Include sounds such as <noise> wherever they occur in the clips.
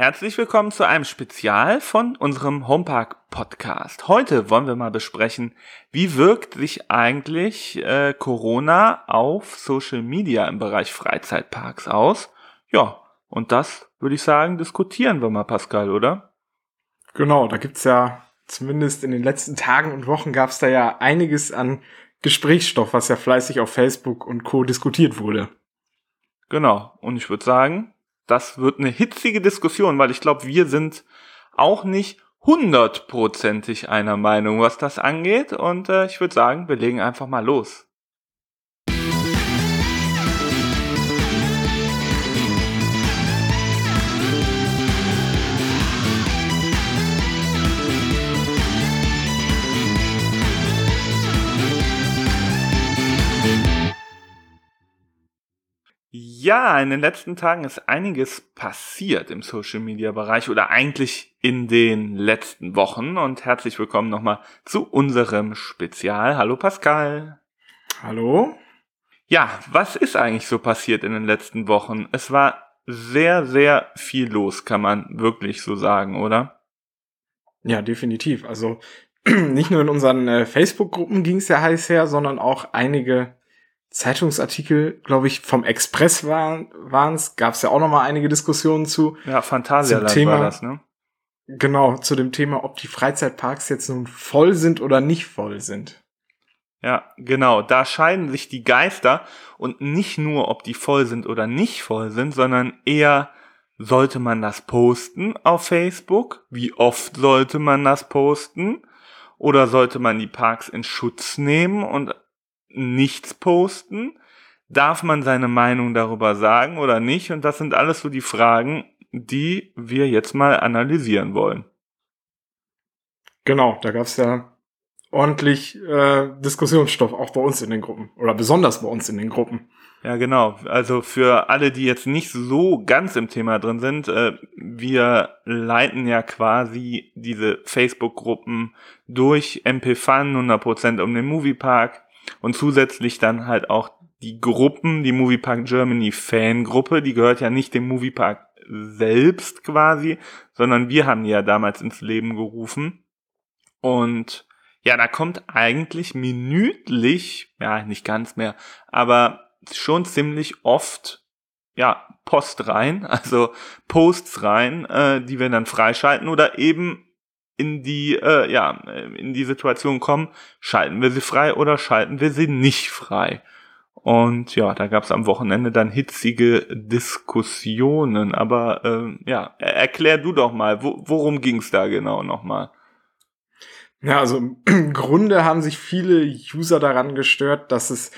Herzlich willkommen zu einem Spezial von unserem Homepark Podcast. Heute wollen wir mal besprechen, wie wirkt sich eigentlich äh, Corona auf Social Media im Bereich Freizeitparks aus? Ja, und das würde ich sagen, diskutieren wir mal, Pascal, oder? Genau, da gibt's ja zumindest in den letzten Tagen und Wochen gab's da ja einiges an Gesprächsstoff, was ja fleißig auf Facebook und Co. diskutiert wurde. Genau, und ich würde sagen, das wird eine hitzige Diskussion, weil ich glaube, wir sind auch nicht hundertprozentig einer Meinung, was das angeht. Und äh, ich würde sagen, wir legen einfach mal los. Ja, in den letzten Tagen ist einiges passiert im Social Media Bereich oder eigentlich in den letzten Wochen und herzlich willkommen nochmal zu unserem Spezial. Hallo Pascal. Hallo. Ja, was ist eigentlich so passiert in den letzten Wochen? Es war sehr, sehr viel los, kann man wirklich so sagen, oder? Ja, definitiv. Also <clears throat> nicht nur in unseren äh, Facebook-Gruppen ging es ja heiß her, sondern auch einige Zeitungsartikel, glaube ich, vom Express waren es, gab es ja auch noch mal einige Diskussionen zu. Ja, Phantasialand Thema, war das, ne? Genau, zu dem Thema, ob die Freizeitparks jetzt nun voll sind oder nicht voll sind. Ja, genau, da scheiden sich die Geister und nicht nur, ob die voll sind oder nicht voll sind, sondern eher, sollte man das posten auf Facebook? Wie oft sollte man das posten? Oder sollte man die Parks in Schutz nehmen und nichts posten? Darf man seine Meinung darüber sagen oder nicht? Und das sind alles so die Fragen, die wir jetzt mal analysieren wollen. Genau, da gab es ja ordentlich äh, Diskussionsstoff, auch bei uns in den Gruppen. Oder besonders bei uns in den Gruppen. Ja, genau. Also für alle, die jetzt nicht so ganz im Thema drin sind, äh, wir leiten ja quasi diese Facebook-Gruppen durch MP-Fun 100% um den Moviepark und zusätzlich dann halt auch die Gruppen, die Moviepark Germany Fangruppe, die gehört ja nicht dem Moviepark selbst quasi, sondern wir haben die ja damals ins Leben gerufen. Und ja, da kommt eigentlich minütlich, ja, nicht ganz mehr, aber schon ziemlich oft, ja, Post rein, <laughs> also Posts rein, äh, die wir dann freischalten oder eben in die, äh, ja, in die Situation kommen, schalten wir sie frei oder schalten wir sie nicht frei. Und ja, da gab es am Wochenende dann hitzige Diskussionen. Aber äh, ja, erklär du doch mal, wo, worum ging es da genau nochmal? Ja, also im <clears throat> Grunde haben sich viele User daran gestört, dass es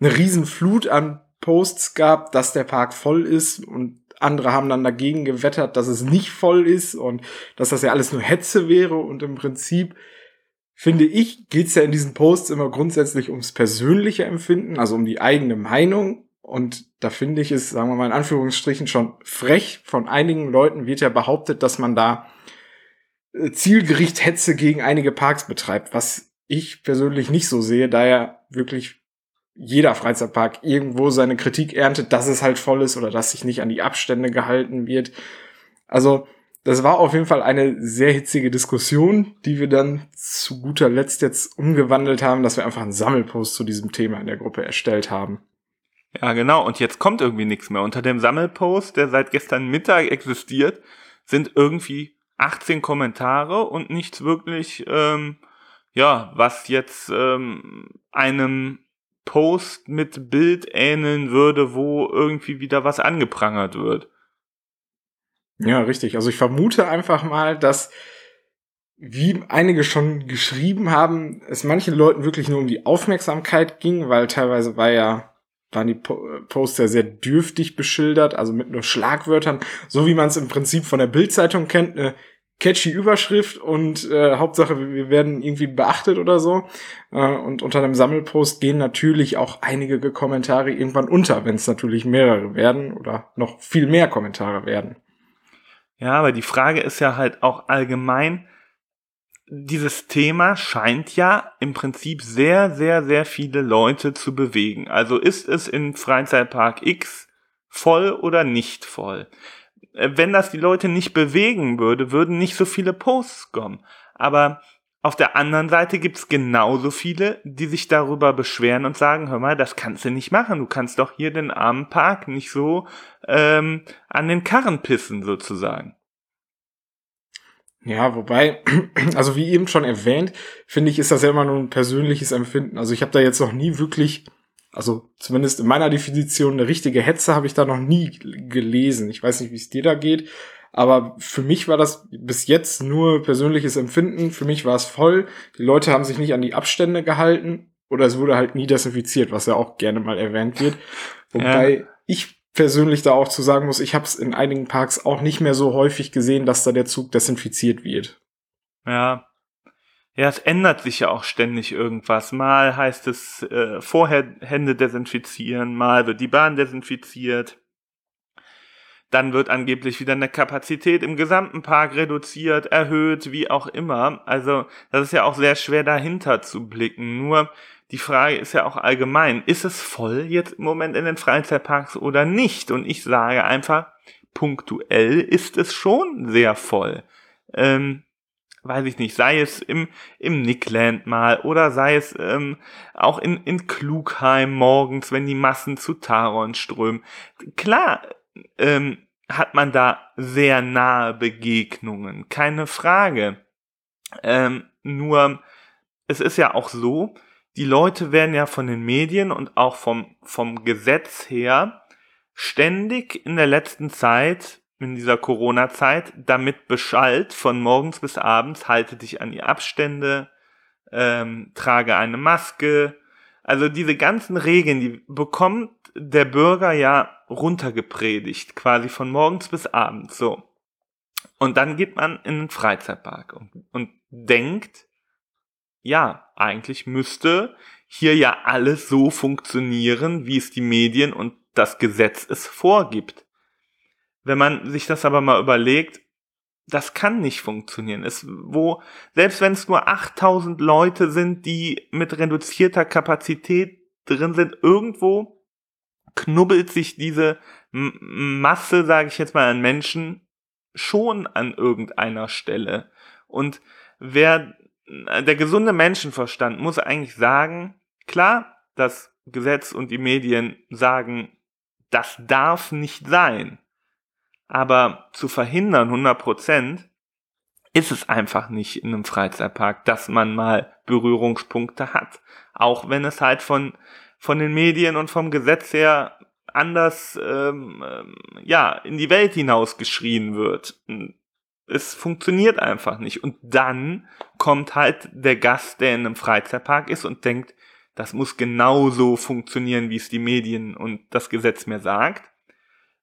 eine Riesenflut an Posts gab, dass der Park voll ist und andere haben dann dagegen gewettert, dass es nicht voll ist und dass das ja alles nur Hetze wäre. Und im Prinzip, finde ich, geht es ja in diesen Posts immer grundsätzlich ums persönliche Empfinden, also um die eigene Meinung. Und da finde ich es, sagen wir mal in Anführungsstrichen, schon frech. Von einigen Leuten wird ja behauptet, dass man da äh, zielgericht Hetze gegen einige Parks betreibt, was ich persönlich nicht so sehe, da ja wirklich jeder Freizeitpark irgendwo seine Kritik erntet, dass es halt voll ist oder dass sich nicht an die Abstände gehalten wird. Also, das war auf jeden Fall eine sehr hitzige Diskussion, die wir dann zu guter Letzt jetzt umgewandelt haben, dass wir einfach einen Sammelpost zu diesem Thema in der Gruppe erstellt haben. Ja, genau. Und jetzt kommt irgendwie nichts mehr. Unter dem Sammelpost, der seit gestern Mittag existiert, sind irgendwie 18 Kommentare und nichts wirklich, ähm, ja, was jetzt ähm, einem Post mit Bild ähneln würde, wo irgendwie wieder was angeprangert wird. Ja, richtig. Also ich vermute einfach mal, dass wie einige schon geschrieben haben, es manchen Leuten wirklich nur um die Aufmerksamkeit ging, weil teilweise war ja waren die Poster sehr dürftig beschildert, also mit nur Schlagwörtern, so wie man es im Prinzip von der Bildzeitung kennt, eine catchy Überschrift und äh, Hauptsache, wir werden irgendwie beachtet oder so. Äh, und unter dem Sammelpost gehen natürlich auch einige Kommentare irgendwann unter, wenn es natürlich mehrere werden oder noch viel mehr Kommentare werden. Ja, aber die Frage ist ja halt auch allgemein, dieses Thema scheint ja im Prinzip sehr, sehr, sehr viele Leute zu bewegen. Also ist es in Freizeitpark X voll oder nicht voll? Äh, wenn das die Leute nicht bewegen würde, würden nicht so viele Posts kommen. Aber auf der anderen Seite gibt's genauso viele, die sich darüber beschweren und sagen, hör mal, das kannst du nicht machen. Du kannst doch hier den armen Park nicht so ähm, an den Karren pissen, sozusagen. Ja, wobei, <clears throat> also wie eben schon erwähnt, finde ich, ist das ja immer nur ein persönliches Empfinden. Also ich habe da jetzt noch nie wirklich, also zumindest in meiner Definition, eine richtige Hetze habe ich da noch nie gelesen. Ich weiß nicht, wie es dir da geht, aber für mich war das bis jetzt nur persönliches Empfinden. Für mich war es voll. Die Leute haben sich nicht an die Abstände gehalten oder es wurde halt nie desinfiziert, was ja auch gerne mal erwähnt wird. <laughs> Wobei ja. ich persönlich da auch zu sagen muss, ich habe es in einigen Parks auch nicht mehr so häufig gesehen, dass da der Zug desinfiziert wird. Ja. Ja, es ändert sich ja auch ständig irgendwas. Mal heißt es äh, vorher Hände desinfizieren, mal wird die Bahn desinfiziert dann wird angeblich wieder eine Kapazität im gesamten Park reduziert, erhöht, wie auch immer. Also das ist ja auch sehr schwer dahinter zu blicken. Nur die Frage ist ja auch allgemein, ist es voll jetzt im Moment in den Freizeitparks oder nicht? Und ich sage einfach, punktuell ist es schon sehr voll. Ähm, weiß ich nicht, sei es im, im Nickland mal oder sei es ähm, auch in, in Klugheim morgens, wenn die Massen zu Taron strömen. Klar, ähm, hat man da sehr nahe Begegnungen, keine Frage. Ähm, nur, es ist ja auch so, die Leute werden ja von den Medien und auch vom, vom Gesetz her ständig in der letzten Zeit, in dieser Corona-Zeit, damit beschallt, von morgens bis abends, halte dich an die Abstände, ähm, trage eine Maske. Also diese ganzen Regeln, die bekommt der Bürger ja runtergepredigt, quasi von morgens bis abends, so. Und dann geht man in den Freizeitpark und, und denkt, ja, eigentlich müsste hier ja alles so funktionieren, wie es die Medien und das Gesetz es vorgibt. Wenn man sich das aber mal überlegt, das kann nicht funktionieren. Es, wo, selbst wenn es nur 8000 Leute sind, die mit reduzierter Kapazität drin sind, irgendwo knubbelt sich diese Masse, sage ich jetzt mal, an Menschen schon an irgendeiner Stelle. Und wer der gesunde Menschenverstand muss eigentlich sagen, klar, das Gesetz und die Medien sagen, das darf nicht sein. Aber zu verhindern 100 Prozent ist es einfach nicht in einem Freizeitpark, dass man mal Berührungspunkte hat. Auch wenn es halt von von den Medien und vom Gesetz her anders ähm, ähm, ja in die Welt hinaus geschrien wird. Es funktioniert einfach nicht. Und dann kommt halt der Gast, der in einem Freizeitpark ist und denkt, das muss genauso funktionieren, wie es die Medien und das Gesetz mir sagt,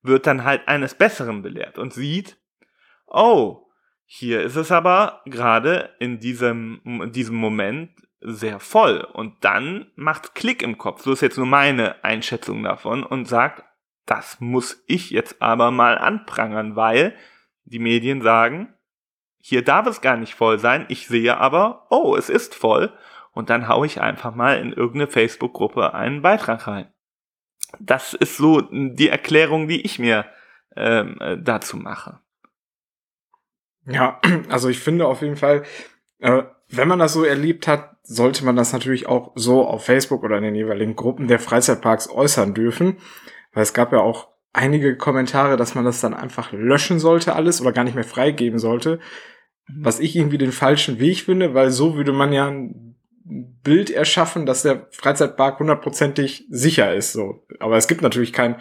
wird dann halt eines Besseren belehrt und sieht, oh, hier ist es aber gerade in diesem, in diesem Moment sehr voll. Und dann macht Klick im Kopf. So ist jetzt nur meine Einschätzung davon und sagt, das muss ich jetzt aber mal anprangern, weil die Medien sagen, hier darf es gar nicht voll sein. Ich sehe aber, oh, es ist voll. Und dann hau ich einfach mal in irgendeine Facebook-Gruppe einen Beitrag rein. Das ist so die Erklärung, die ich mir ähm, dazu mache. Ja, <clears throat> also ich finde auf jeden Fall, äh, wenn man das so erlebt hat, sollte man das natürlich auch so auf Facebook oder in den jeweiligen Gruppen der Freizeitparks äußern dürfen. Weil es gab ja auch einige Kommentare, dass man das dann einfach löschen sollte alles oder gar nicht mehr freigeben sollte. Mhm. Was ich irgendwie den falschen Weg finde, weil so würde man ja ein Bild erschaffen, dass der Freizeitpark hundertprozentig sicher ist. So. Aber es gibt natürlich kein,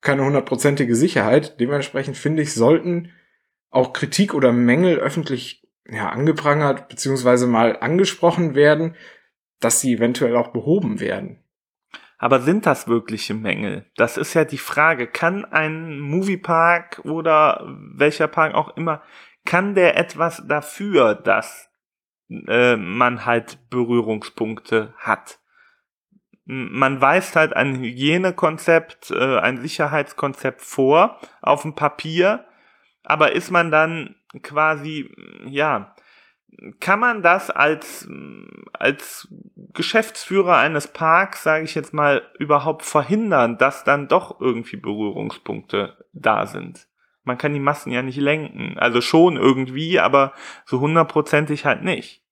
keine hundertprozentige Sicherheit. Dementsprechend finde ich, sollten auch Kritik oder Mängel öffentlich ja, angeprangert beziehungsweise mal angesprochen werden, dass sie eventuell auch behoben werden. Aber sind das wirkliche Mängel? Das ist ja die Frage. Kann ein Moviepark oder welcher Park auch immer, kann der etwas dafür, dass äh, man halt Berührungspunkte hat? Man weist halt ein Hygienekonzept, äh, ein Sicherheitskonzept vor auf dem Papier, aber ist man dann quasi, ja, kann man das als, als Geschäftsführer eines Parks, sage ich jetzt mal, überhaupt verhindern, dass dann doch irgendwie Berührungspunkte da sind? Man kann die Massen ja nicht lenken. Also schon irgendwie, aber so hundertprozentig halt nicht.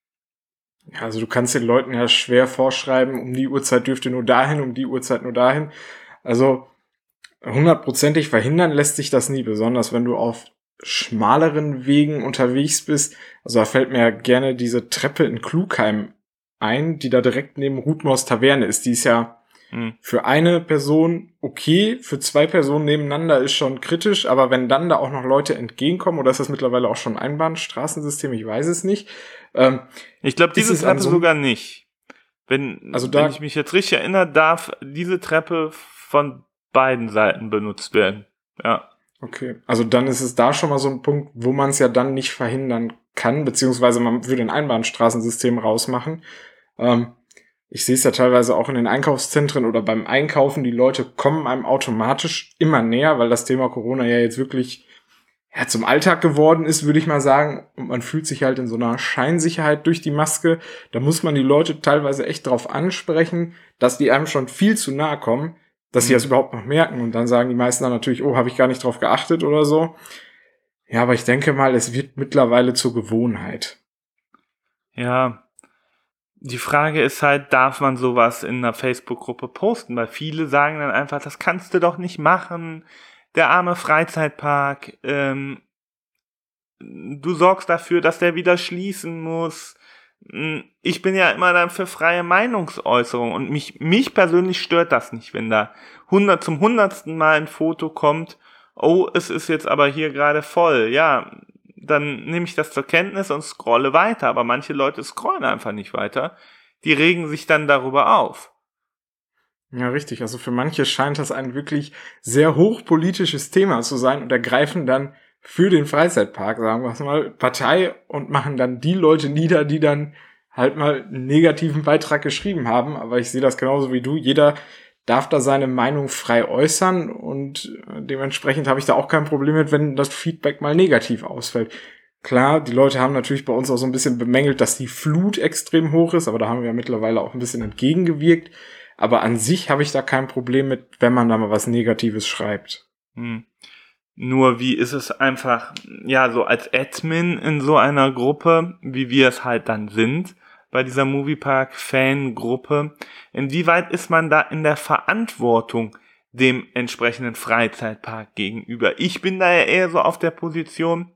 Ja, also du kannst den Leuten ja schwer vorschreiben, um die Uhrzeit dürft ihr nur dahin, um die Uhrzeit nur dahin. Also hundertprozentig verhindern lässt sich das nie, besonders wenn du auf schmaleren Wegen unterwegs bist. Also da fällt mir gerne diese Treppe in Klugheim ein, die da direkt neben Rutmaus Taverne ist. Die ist ja hm. für eine Person okay, für zwei Personen nebeneinander ist schon kritisch, aber wenn dann da auch noch Leute entgegenkommen, oder ist das mittlerweile auch schon ein Einbahnstraßensystem, ich weiß es nicht. Ähm, ich glaube, diese Treppe so sogar nicht. Wenn, also da, wenn ich mich jetzt richtig erinnere, darf diese Treppe von beiden Seiten benutzt werden. Ja. Okay, also dann ist es da schon mal so ein Punkt, wo man es ja dann nicht verhindern kann, beziehungsweise man würde ein Einbahnstraßensystem rausmachen. Ähm, ich sehe es ja teilweise auch in den Einkaufszentren oder beim Einkaufen, die Leute kommen einem automatisch immer näher, weil das Thema Corona ja jetzt wirklich ja, zum Alltag geworden ist, würde ich mal sagen. Und man fühlt sich halt in so einer Scheinsicherheit durch die Maske. Da muss man die Leute teilweise echt drauf ansprechen, dass die einem schon viel zu nahe kommen dass sie mhm. das überhaupt noch merken. Und dann sagen die meisten dann natürlich, oh, habe ich gar nicht drauf geachtet oder so. Ja, aber ich denke mal, es wird mittlerweile zur Gewohnheit. Ja. Die Frage ist halt, darf man sowas in einer Facebook-Gruppe posten? Weil viele sagen dann einfach, das kannst du doch nicht machen. Der arme Freizeitpark, ähm, du sorgst dafür, dass der wieder schließen muss. Hm, ich bin ja immer dann für freie Meinungsäußerung und mich, mich persönlich stört das nicht, wenn da hundert zum hundertsten Mal ein Foto kommt, oh, es ist jetzt aber hier gerade voll, ja, dann nehme ich das zur Kenntnis und scrolle weiter, aber manche Leute scrollen einfach nicht weiter, die regen sich dann darüber auf. Ja, richtig. Also für manche scheint das ein wirklich sehr hochpolitisches Thema zu sein und ergreifen dann für den Freizeitpark, sagen wir mal, Partei und machen dann die Leute nieder, die dann halt mal einen negativen Beitrag geschrieben haben. Aber ich sehe das genauso wie du. Jeder darf da seine Meinung frei äußern und äh, dementsprechend habe ich da auch kein Problem mit, wenn das Feedback mal negativ ausfällt. Klar, die Leute haben natürlich bei uns auch so ein bisschen bemängelt, dass die Flut extrem hoch ist, aber da haben wir ja mittlerweile auch ein bisschen entgegengewirkt. Aber an sich habe ich da kein Problem mit, wenn man da mal was Negatives schreibt. Hm. Nur wie ist es einfach, ja, so als Admin in so einer Gruppe, wie wir es halt dann sind, bei dieser Moviepark-Fangruppe, inwieweit ist man da in der Verantwortung dem entsprechenden Freizeitpark gegenüber? Ich bin da ja eher so auf der Position,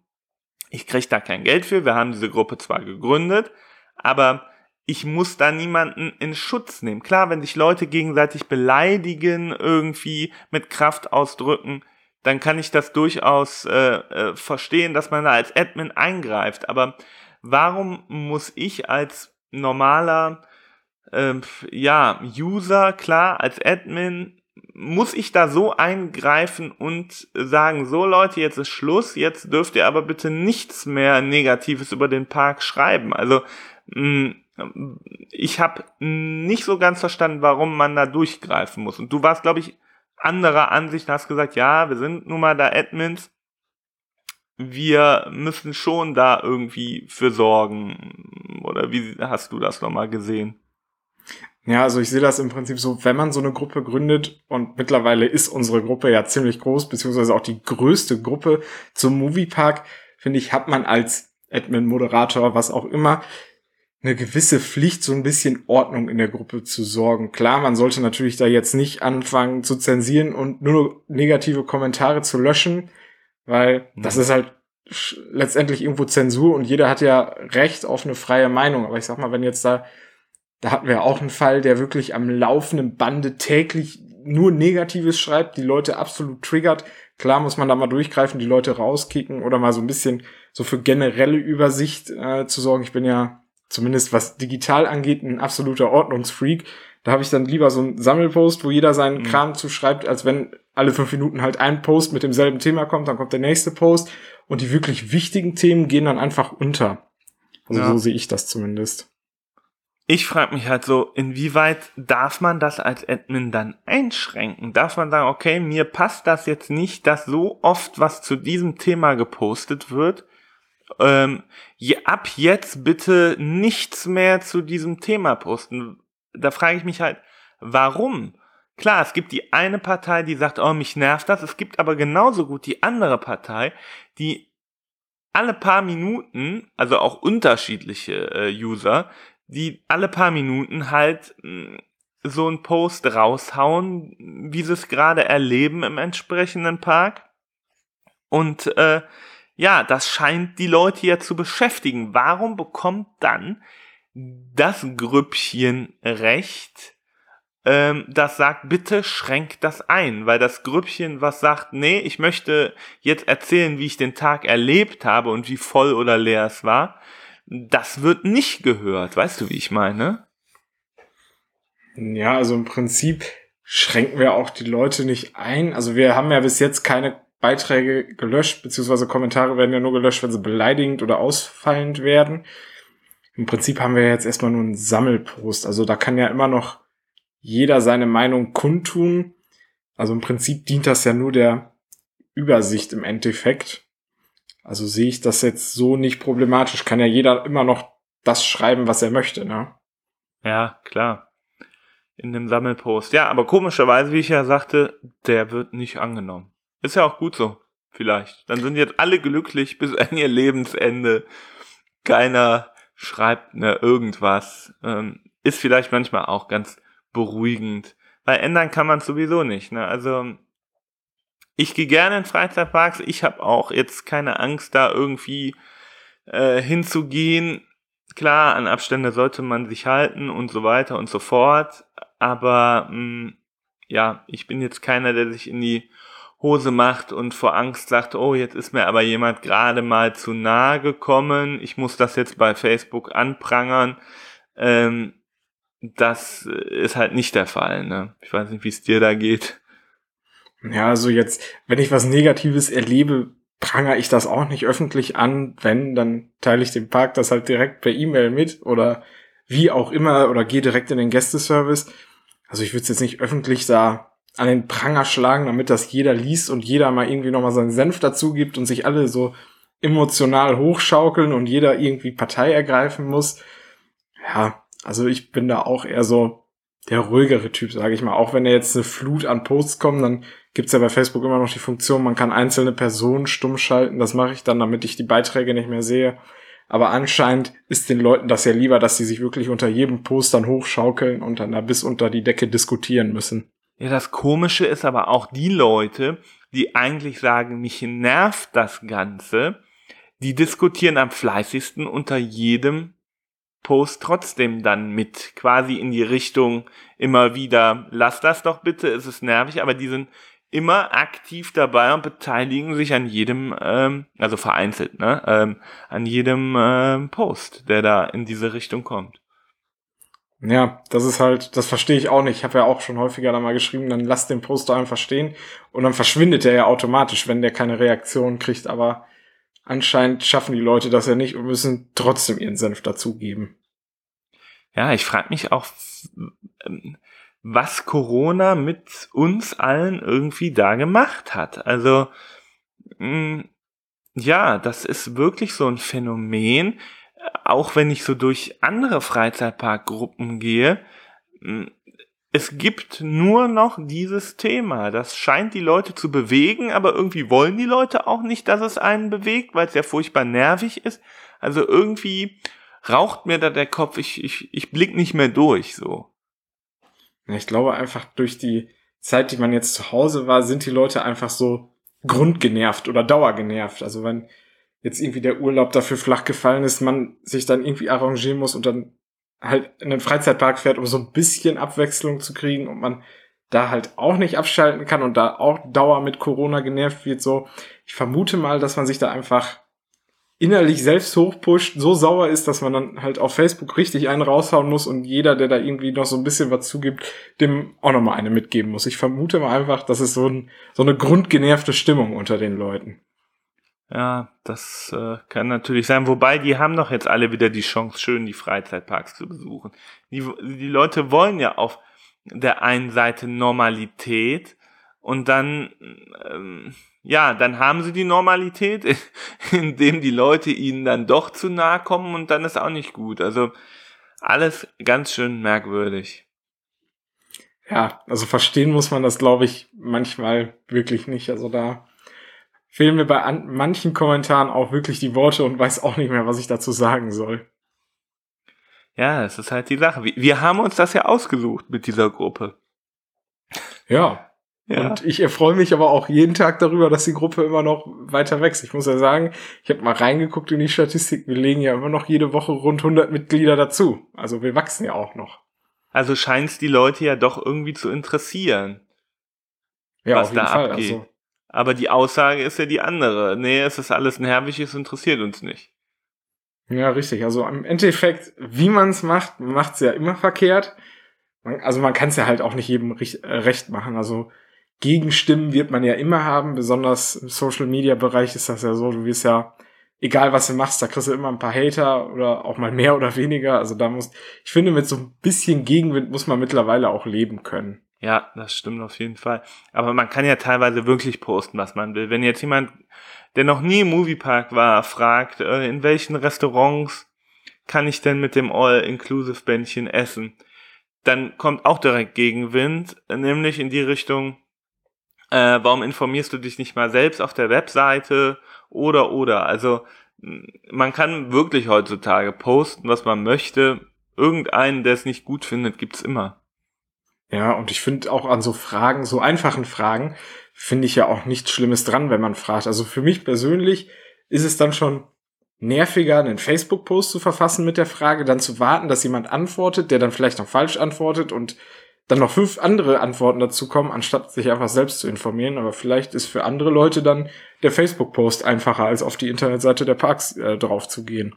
ich krieg da kein Geld für, wir haben diese Gruppe zwar gegründet, aber ich muss da niemanden in Schutz nehmen. Klar, wenn sich Leute gegenseitig beleidigen, irgendwie mit Kraft ausdrücken, dann kann ich das durchaus äh, äh, verstehen, dass man da als Admin eingreift. Aber warum muss ich als normaler äh, ja, User, klar, als Admin, muss ich da so eingreifen und sagen, so Leute, jetzt ist Schluss, jetzt dürft ihr aber bitte nichts mehr Negatives über den Park schreiben. Also mh, mm, ich habe nicht so ganz verstanden, warum man da durchgreifen muss. Und du warst, glaube ich, anderer Ansicht, hast gesagt, ja, wir sind nun mal da Admins, wir müssen schon da irgendwie für sorgen. Oder wie hast du das nochmal gesehen? Ja, also ich sehe das im Prinzip so, wenn man so eine Gruppe gründet und mittlerweile ist unsere Gruppe ja ziemlich groß, beziehungsweise auch die größte Gruppe zum Moviepark, finde ich, hat man als Admin, Moderator, was auch immer, eine gewisse Pflicht, so ein bisschen Ordnung in der Gruppe zu sorgen. Klar, man sollte natürlich da jetzt nicht anfangen zu zensieren und nur negative Kommentare zu löschen, weil mhm. das ist halt letztendlich irgendwo Zensur und jeder hat ja Recht auf eine freie Meinung. Aber ich sag mal, wenn jetzt da, da hatten wir auch einen Fall, der wirklich am laufenden Bande täglich nur Negatives schreibt, die Leute absolut triggert. Klar muss man da mal durchgreifen, die Leute rauskicken oder mal so ein bisschen so für generelle Übersicht äh, zu sorgen. Ich bin ja zumindest was digital angeht, ein absoluter Ordnungsfreak. Da habe ich dann lieber so einen Sammelpost, wo jeder seinen mhm. Kram zuschreibt, als wenn alle fünf Minuten halt ein Post mit demselben Thema kommt, dann kommt der nächste Post und die wirklich wichtigen Themen gehen dann einfach unter. Also ja. so sehe ich das zumindest. Ich frage mich halt so, inwieweit darf man das als Admin dann einschränken? Darf man sagen, okay, mir passt das jetzt nicht, dass so oft was zu diesem Thema gepostet wird? Ähm, je, ab jetzt bitte nichts mehr zu diesem Thema posten. Da frage ich mich halt, warum? klar, es gibt die eine Partei, die sagt, oh, mich nervt das. Es gibt aber genauso gut die andere Partei, die alle paar Minuten, also auch unterschiedliche äh, User, die alle paar Minuten halt mh, so einen Post raushauen, wie sie es gerade erleben im entsprechenden Park. Und äh, ja, das scheint die Leute ja zu beschäftigen. Warum bekommt dann das Grüppchen Recht, ähm, das sagt, bitte schränkt das ein, weil das Grüppchen, was sagt, nee, ich möchte jetzt erzählen, wie ich den Tag erlebt habe und wie voll oder leer es war, das wird nicht gehört. Weißt du, wie ich meine? Ja, also im Prinzip schränken wir auch die Leute nicht ein. Also wir haben ja bis jetzt keine Beiträge gelöscht, beziehungsweise Kommentare werden ja nur gelöscht, wenn sie beleidigend oder ausfallend werden. Im Prinzip haben wir jetzt erstmal nur einen Sammelpost. Also da kann ja immer noch jeder seine Meinung kundtun. Also im Prinzip dient das ja nur der Übersicht im Endeffekt. Also sehe ich das jetzt so nicht problematisch. Kann ja jeder immer noch das schreiben, was er möchte, ne? Ja, klar. In dem Sammelpost. Ja, aber komischerweise, wie ich ja sagte, der wird nicht angenommen. Ist ja auch gut so, vielleicht. Dann sind jetzt alle glücklich bis an ihr Lebensende. Keiner schreibt ne irgendwas. Ähm, ist vielleicht manchmal auch ganz beruhigend. Weil ändern kann man sowieso nicht. Ne? Also ich gehe gerne in Freizeitparks. Ich habe auch jetzt keine Angst, da irgendwie äh, hinzugehen. Klar, an Abstände sollte man sich halten und so weiter und so fort. Aber mh, mm, ja, ich bin jetzt keiner, der sich in die Hose macht und vor Angst sagt, oh, jetzt ist mir aber jemand gerade mal zu nahe gekommen, ich muss das jetzt bei Facebook anprangern. Ähm, das ist halt nicht der Fall. Ne? Ich weiß nicht, wie es dir da geht. Ja, also jetzt, wenn ich was Negatives erlebe, prangere ich das auch nicht öffentlich an. Wenn, dann teile ich dem Park das halt direkt per E-Mail mit oder wie auch immer oder gehe direkt in den Gästeservice. Also ich würde es jetzt nicht öffentlich da an den Pranger schlagen, damit das jeder liest und jeder mal irgendwie nochmal seinen Senf dazu gibt und sich alle so emotional hochschaukeln und jeder irgendwie Partei ergreifen muss. Ja, also ich bin da auch eher so der ruhigere Typ, sage ich mal. Auch wenn da jetzt eine Flut an Posts kommen, dann gibt's ja bei Facebook immer noch die Funktion, man kann einzelne Personen stumm schalten. Das mache ich dann, damit ich die Beiträge nicht mehr sehe. Aber anscheinend ist den Leuten das ja lieber, dass sie sich wirklich unter jedem Post dann hochschaukeln und dann da bis unter die Decke diskutieren müssen. Ja, das Komische ist aber auch die Leute, die eigentlich sagen, mich nervt das Ganze, die diskutieren am fleißigsten unter jedem Post trotzdem dann mit, quasi in die Richtung immer wieder, lass das doch bitte, es ist nervig, aber die sind immer aktiv dabei und beteiligen sich an jedem, ähm, also vereinzelt, ne, ähm, an jedem ähm, Post, der da in diese Richtung kommt. Ja, das ist halt, das verstehe ich auch nicht. Ich habe ja auch schon häufiger da mal geschrieben, dann lass den Poster einfach stehen und dann verschwindet er ja automatisch, wenn der keine Reaktion kriegt. Aber anscheinend schaffen die Leute das ja nicht und müssen trotzdem ihren Senf dazugeben. Ja, ich frage mich auch, was Corona mit uns allen irgendwie da gemacht hat. Also, mh, ja, das ist wirklich so ein Phänomen auch wenn ich so durch andere Freizeitparkgruppen gehe, es gibt nur noch dieses Thema. Das scheint die Leute zu bewegen, aber irgendwie wollen die Leute auch nicht, dass es einen bewegt, weil es ja furchtbar nervig ist. Also irgendwie raucht mir da der Kopf, ich, ich, ich blick nicht mehr durch, so. Ich glaube einfach durch die Zeit, die man jetzt zu Hause war, sind die Leute einfach so grundgenervt oder dauergenervt. Also wenn jetzt irgendwie der Urlaub dafür flach gefallen ist, man sich dann irgendwie arrangieren muss und dann halt in den Freizeitpark fährt, um so ein bisschen Abwechslung zu kriegen und man da halt auch nicht abschalten kann und da auch Dauer mit Corona genervt wird, so. Ich vermute mal, dass man sich da einfach innerlich selbst hochpusht, so sauer ist, dass man dann halt auf Facebook richtig einen raushauen muss und jeder, der da irgendwie noch so ein bisschen was zugibt, dem auch nochmal eine mitgeben muss. Ich vermute mal einfach, das ist so, ein, so eine grundgenervte Stimmung unter den Leuten. Ja, das äh, kann natürlich sein. Wobei, die haben doch jetzt alle wieder die Chance, schön die Freizeitparks zu besuchen. Die, die Leute wollen ja auf der einen Seite Normalität und dann, ähm, ja, dann haben sie die Normalität, <laughs> indem die Leute ihnen dann doch zu nahe kommen und dann ist auch nicht gut. Also alles ganz schön merkwürdig. Ja, also verstehen muss man das, glaube ich, manchmal wirklich nicht. Also da fehlen mir bei an manchen Kommentaren auch wirklich die Worte und weiß auch nicht mehr, was ich dazu sagen soll. Ja, es ist halt die Sache. Wir haben uns das ja ausgesucht mit dieser Gruppe. Ja. ja. Und ich erfreue mich aber auch jeden Tag darüber, dass die Gruppe immer noch weiter wächst. Ich muss ja sagen, ich habe mal reingeguckt in die Statistik. Wir legen ja immer noch jede Woche rund 100 Mitglieder dazu. Also wir wachsen ja auch noch. Also scheint es die Leute ja doch irgendwie zu interessieren. Ja, was auf jeden da Fall. abgeht. Also, aber die Aussage ist ja die andere. Nee, es ist alles nervig, es interessiert uns nicht. Ja, richtig. Also im Endeffekt, wie man es macht, macht es ja immer verkehrt. Man, also man kann es ja halt auch nicht jedem recht, äh, recht machen. Also Gegenstimmen wird man ja immer haben. Besonders im Social Media Bereich ist das ja so. Du wirst ja, egal was du machst, da kriegst du immer ein paar Hater oder auch mal mehr oder weniger. Also da muss, ich finde, mit so ein bisschen Gegenwind muss man mittlerweile auch leben können. Ja, das stimmt auf jeden Fall. Aber man kann ja teilweise wirklich posten, was man will. Wenn jetzt jemand der noch nie im Moviepark war, fragt, äh, in welchen Restaurants kann ich denn mit dem All-Inclusive-Bändchen essen? Dann kommt auch direkt Gegenwind, nämlich in die Richtung, äh, warum informierst du dich nicht mal selbst auf der Webseite oder oder. Also man kann wirklich heutzutage posten, was man möchte. Irgendeinen, der es nicht gut findet, gibt's immer. Ja, und ich finde auch an so Fragen, so einfachen Fragen, finde ich ja auch nichts Schlimmes dran, wenn man fragt. Also für mich persönlich ist es dann schon nerviger, einen Facebook-Post zu verfassen mit der Frage, dann zu warten, dass jemand antwortet, der dann vielleicht noch falsch antwortet und dann noch fünf andere Antworten dazu kommen, anstatt sich einfach selbst zu informieren. Aber vielleicht ist für andere Leute dann der Facebook-Post einfacher, als auf die Internetseite der Parks äh, drauf zu gehen.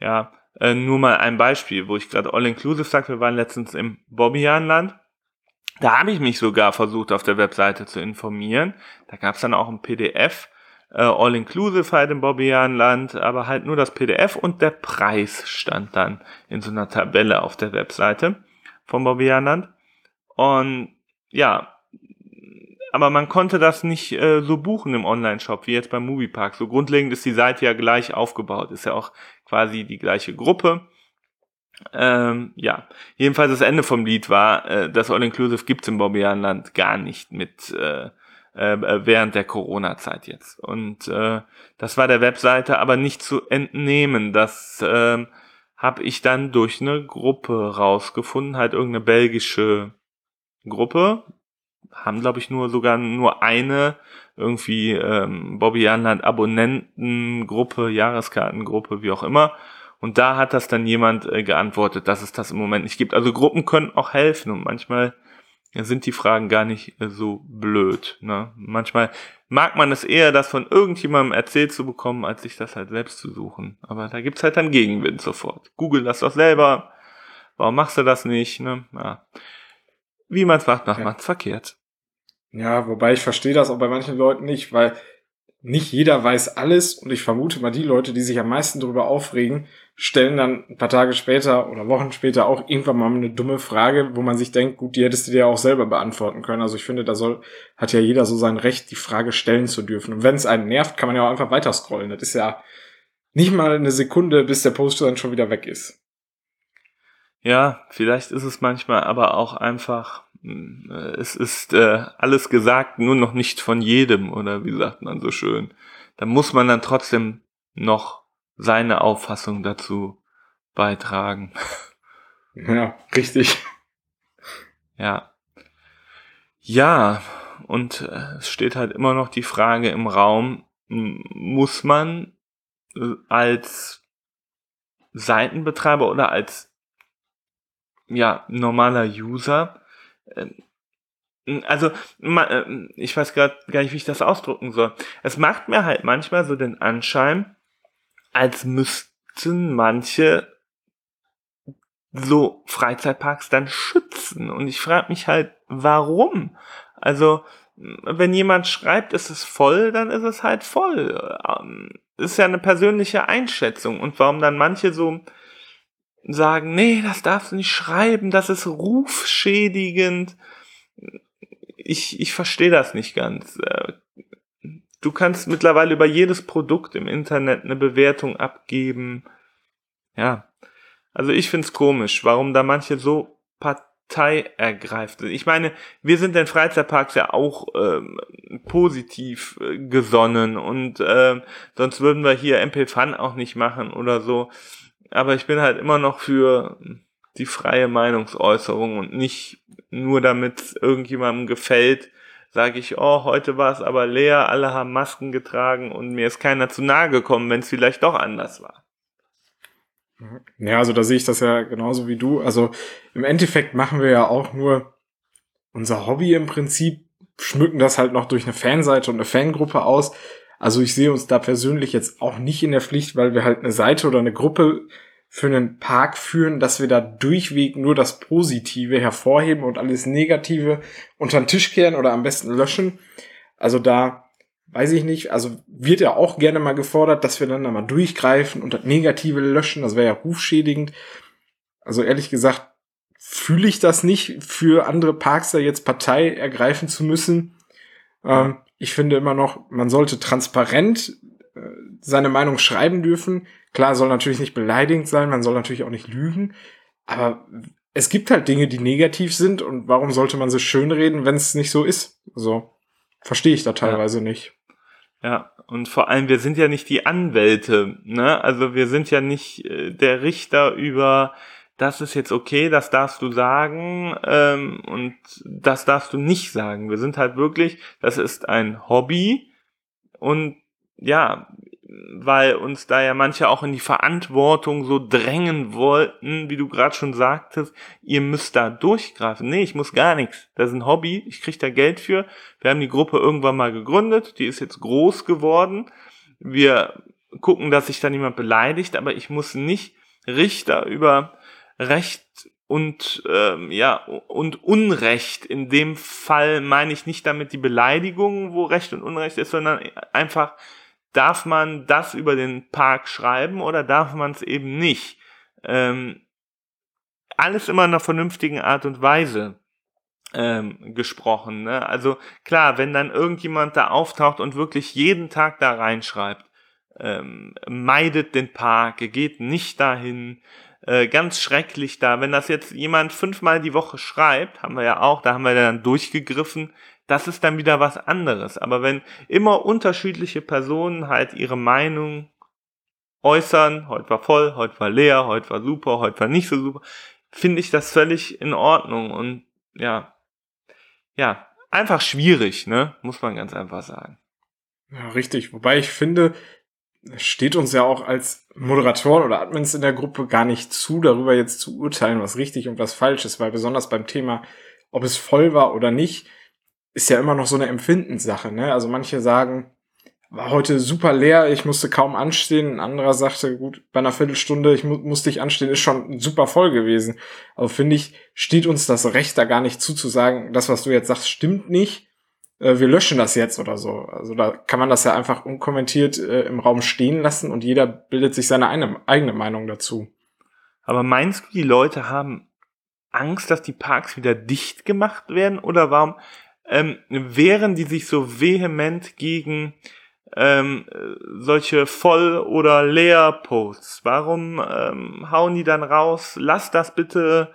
Ja, äh, nur mal ein Beispiel, wo ich gerade All-Inclusive sage, wir waren letztens im Bobbianland. Da habe ich mich sogar versucht, auf der Webseite zu informieren. Da gab es dann auch ein PDF, äh, All-Inclusive halt im Bobbianland, aber halt nur das PDF und der Preis stand dann in so einer Tabelle auf der Webseite vom Bobbianland. Und ja, aber man konnte das nicht äh, so buchen im Online-Shop wie jetzt beim Moviepark. So grundlegend ist die Seite ja gleich aufgebaut, ist ja auch quasi die gleiche Gruppe. Ähm, ja, jedenfalls das Ende vom Lied war, äh, das All-Inclusive gibt's im Bobbianland gar nicht mit äh, äh, während der Corona-Zeit jetzt. Und äh, das war der Webseite aber nicht zu entnehmen. Das äh, habe ich dann durch eine Gruppe rausgefunden, halt irgendeine belgische Gruppe, haben, glaube ich, nur sogar nur eine irgendwie ähm, Bobby Anland Abonnentengruppe, Jahreskartengruppe, wie auch immer. Und da hat das dann jemand äh, geantwortet, dass es das im Moment nicht gibt. Also Gruppen können auch helfen und manchmal sind die Fragen gar nicht äh, so blöd. Ne? Manchmal mag man es eher, das von irgendjemandem erzählt zu bekommen, als sich das halt selbst zu suchen. Aber da gibt's halt dann Gegenwind sofort. Google das doch selber. Warum machst du das nicht? Ne? Ja. Wie man es macht, macht ja. man es verkehrt. Ja, wobei ich verstehe das auch bei manchen Leuten nicht, weil nicht jeder weiß alles und ich vermute mal, die Leute, die sich am meisten darüber aufregen, stellen dann ein paar Tage später oder Wochen später auch irgendwann mal eine dumme Frage, wo man sich denkt, gut, die hättest du dir auch selber beantworten können. Also ich finde, da soll, hat ja jeder so sein Recht, die Frage stellen zu dürfen. Und wenn es einen nervt, kann man ja auch einfach weiter scrollen. Das ist ja nicht mal eine Sekunde, bis der Post dann schon wieder weg ist. Ja, vielleicht ist es manchmal aber auch einfach, es ist äh, alles gesagt, nur noch nicht von jedem, oder wie sagt man so schön. Da muss man dann trotzdem noch seine Auffassung dazu beitragen. <laughs> Ja, richtig. Ja. Ja, und äh, es steht halt immer noch die Frage im Raum, muss man äh, als Seitenbetreiber oder als ja, normaler User also, äh, ich weiß gerade gar nicht, wie ich das ausdrucken soll. Es macht mir halt manchmal so den Anschein, als müssten manche so Freizeitparks dann schützen. Und ich frage mich halt, warum? Also, wenn jemand schreibt, es ist voll, dann ist es halt voll. Ähm, ist ja eine persönliche Einschätzung. Und warum dann manche so sagen, nee, das darfst du nicht schreiben, das ist rufschädigend. Ich, ich verstehe das nicht ganz. Äh, du kannst mittlerweile über jedes Produkt im Internet eine Bewertung abgeben. Ja. Also ich find's komisch, warum da manche so Partei ergreift. Ich meine, wir sind in Freizeitparks ja auch ähm, positiv äh, gesonnen und ähm, sonst würden wir hier MP Fun auch nicht machen oder so. Aber ich bin halt immer noch für die freie Meinungsäußerung und nicht nur damit irgendjemandem gefällt, sage ich, oh, heute war es aber leer, alle haben Masken getragen und mir ist keiner zu nahe gekommen, wenn es vielleicht doch anders war. Ja, also da sehe ich das ja genauso wie du. Also im Endeffekt machen wir ja auch nur unser Hobby im Prinzip, schmücken das halt noch durch eine Fanseite und eine Fangruppe aus. Also ich sehe uns da persönlich jetzt auch nicht in der Pflicht, weil wir halt eine Seite oder eine Gruppe für einen Park führen, dass wir da durchweg nur das Positive hervorheben und alles Negative unter den Tisch kehren oder am besten löschen. Also da weiß ich nicht, also wird ja auch gerne mal gefordert, dass wir dann da mal durchgreifen und das Negative löschen, das wäre ja rufschädigend. Also ehrlich gesagt, fühle ich das nicht, für andere Parks da jetzt Partei ergreifen zu müssen. Ähm, ich finde immer noch, man sollte transparent äh, seine Meinung schreiben dürfen. Klar, soll natürlich nicht beleidigend sein, man soll natürlich auch nicht lügen, aber es gibt halt Dinge, die negativ sind und warum sollte man sie schönreden, wenn es nicht so ist? So verstehe ich da teilweise ja. nicht. Ja, und vor allem, wir sind ja nicht die Anwälte, ne? Also wir sind ja nicht äh, der Richter über, das ist jetzt okay, das darfst du sagen ähm, und das darfst du nicht sagen. Wir sind halt wirklich, das ist ein Hobby und ja, weil uns da ja manche auch in die Verantwortung so drängen wollten, wie du gerade schon sagtest, ihr müsst da durchgreifen. Nee, ich muss gar nichts. Das ist ein Hobby, ich krieg da Geld für. Wir haben die Gruppe irgendwann mal gegründet, die ist jetzt groß geworden. Wir gucken, dass sich da niemand beleidigt, aber ich muss nicht Richter über Recht und ähm, ja und Unrecht. In dem Fall meine ich nicht damit die Beleidigung, wo Recht und Unrecht ist, sondern einfach darf man das über den Park schreiben oder darf man es eben nicht? Ähm, alles immer in einer vernünftigen Art und Weise ähm, gesprochen. Ne? Also klar, wenn dann irgendjemand da auftaucht und wirklich jeden Tag da reinschreibt, ähm, meidet den Park, geht nicht dahin, äh, ganz schrecklich da. Wenn das jetzt jemand fünfmal die Woche schreibt, haben wir ja auch, da haben wir dann durchgegriffen, das ist dann wieder was anderes. Aber wenn immer unterschiedliche Personen halt ihre Meinung äußern, heute war voll, heute war leer, heute war super, heute war nicht so super, finde ich das völlig in Ordnung und ja, ja, einfach schwierig, ne, muss man ganz einfach sagen. Ja, richtig. Wobei ich finde, steht uns ja auch als Moderatoren oder Admins in der Gruppe gar nicht zu, darüber jetzt zu urteilen, was richtig und was falsch ist, weil besonders beim Thema, ob es voll war oder nicht, ist ja immer noch so eine Empfindenssache, ne? Also manche sagen, war heute super leer, ich musste kaum anstehen. Ein anderer sagte, gut, bei einer Viertelstunde, ich mu musste ich anstehen, ist schon super voll gewesen. Aber finde ich, steht uns das Recht da gar nicht zu, zu sagen, das, was du jetzt sagst, stimmt nicht. Äh, wir löschen das jetzt oder so. Also da kann man das ja einfach unkommentiert äh, im Raum stehen lassen und jeder bildet sich seine eine, eigene Meinung dazu. Aber meinst du, die Leute haben Angst, dass die Parks wieder dicht gemacht werden? Oder warum ähm, wehren die sich so vehement gegen ähm, solche Voll- oder Leer-Posts? Warum ähm, hauen die dann raus? Lass das bitte,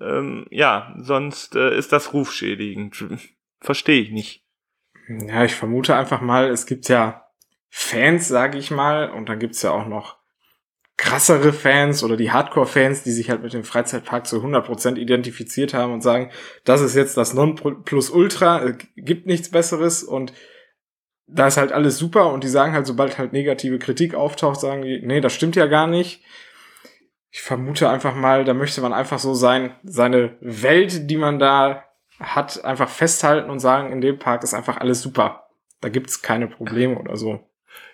ähm, ja, sonst äh, ist das rufschädigend. <laughs> Verstehe ich nicht. Ja, ich vermute einfach mal, es gibt ja Fans, sage ich mal, und dann gibt's ja auch noch krassere Fans oder die Hardcore-Fans, die sich halt mit dem Freizeitpark zu 100% identifiziert haben und sagen, das ist jetzt das Non-Plus-Ultra, äh, gibt nichts Besseres und da ist halt alles super und die sagen halt, sobald halt negative Kritik auftaucht, sagen die, nee, das stimmt ja gar nicht. Ich vermute einfach mal, da möchte man einfach so sein, seine Welt, die man da hat, einfach festhalten und sagen, in dem Park ist einfach alles super. Da gibt's keine Probleme oder so.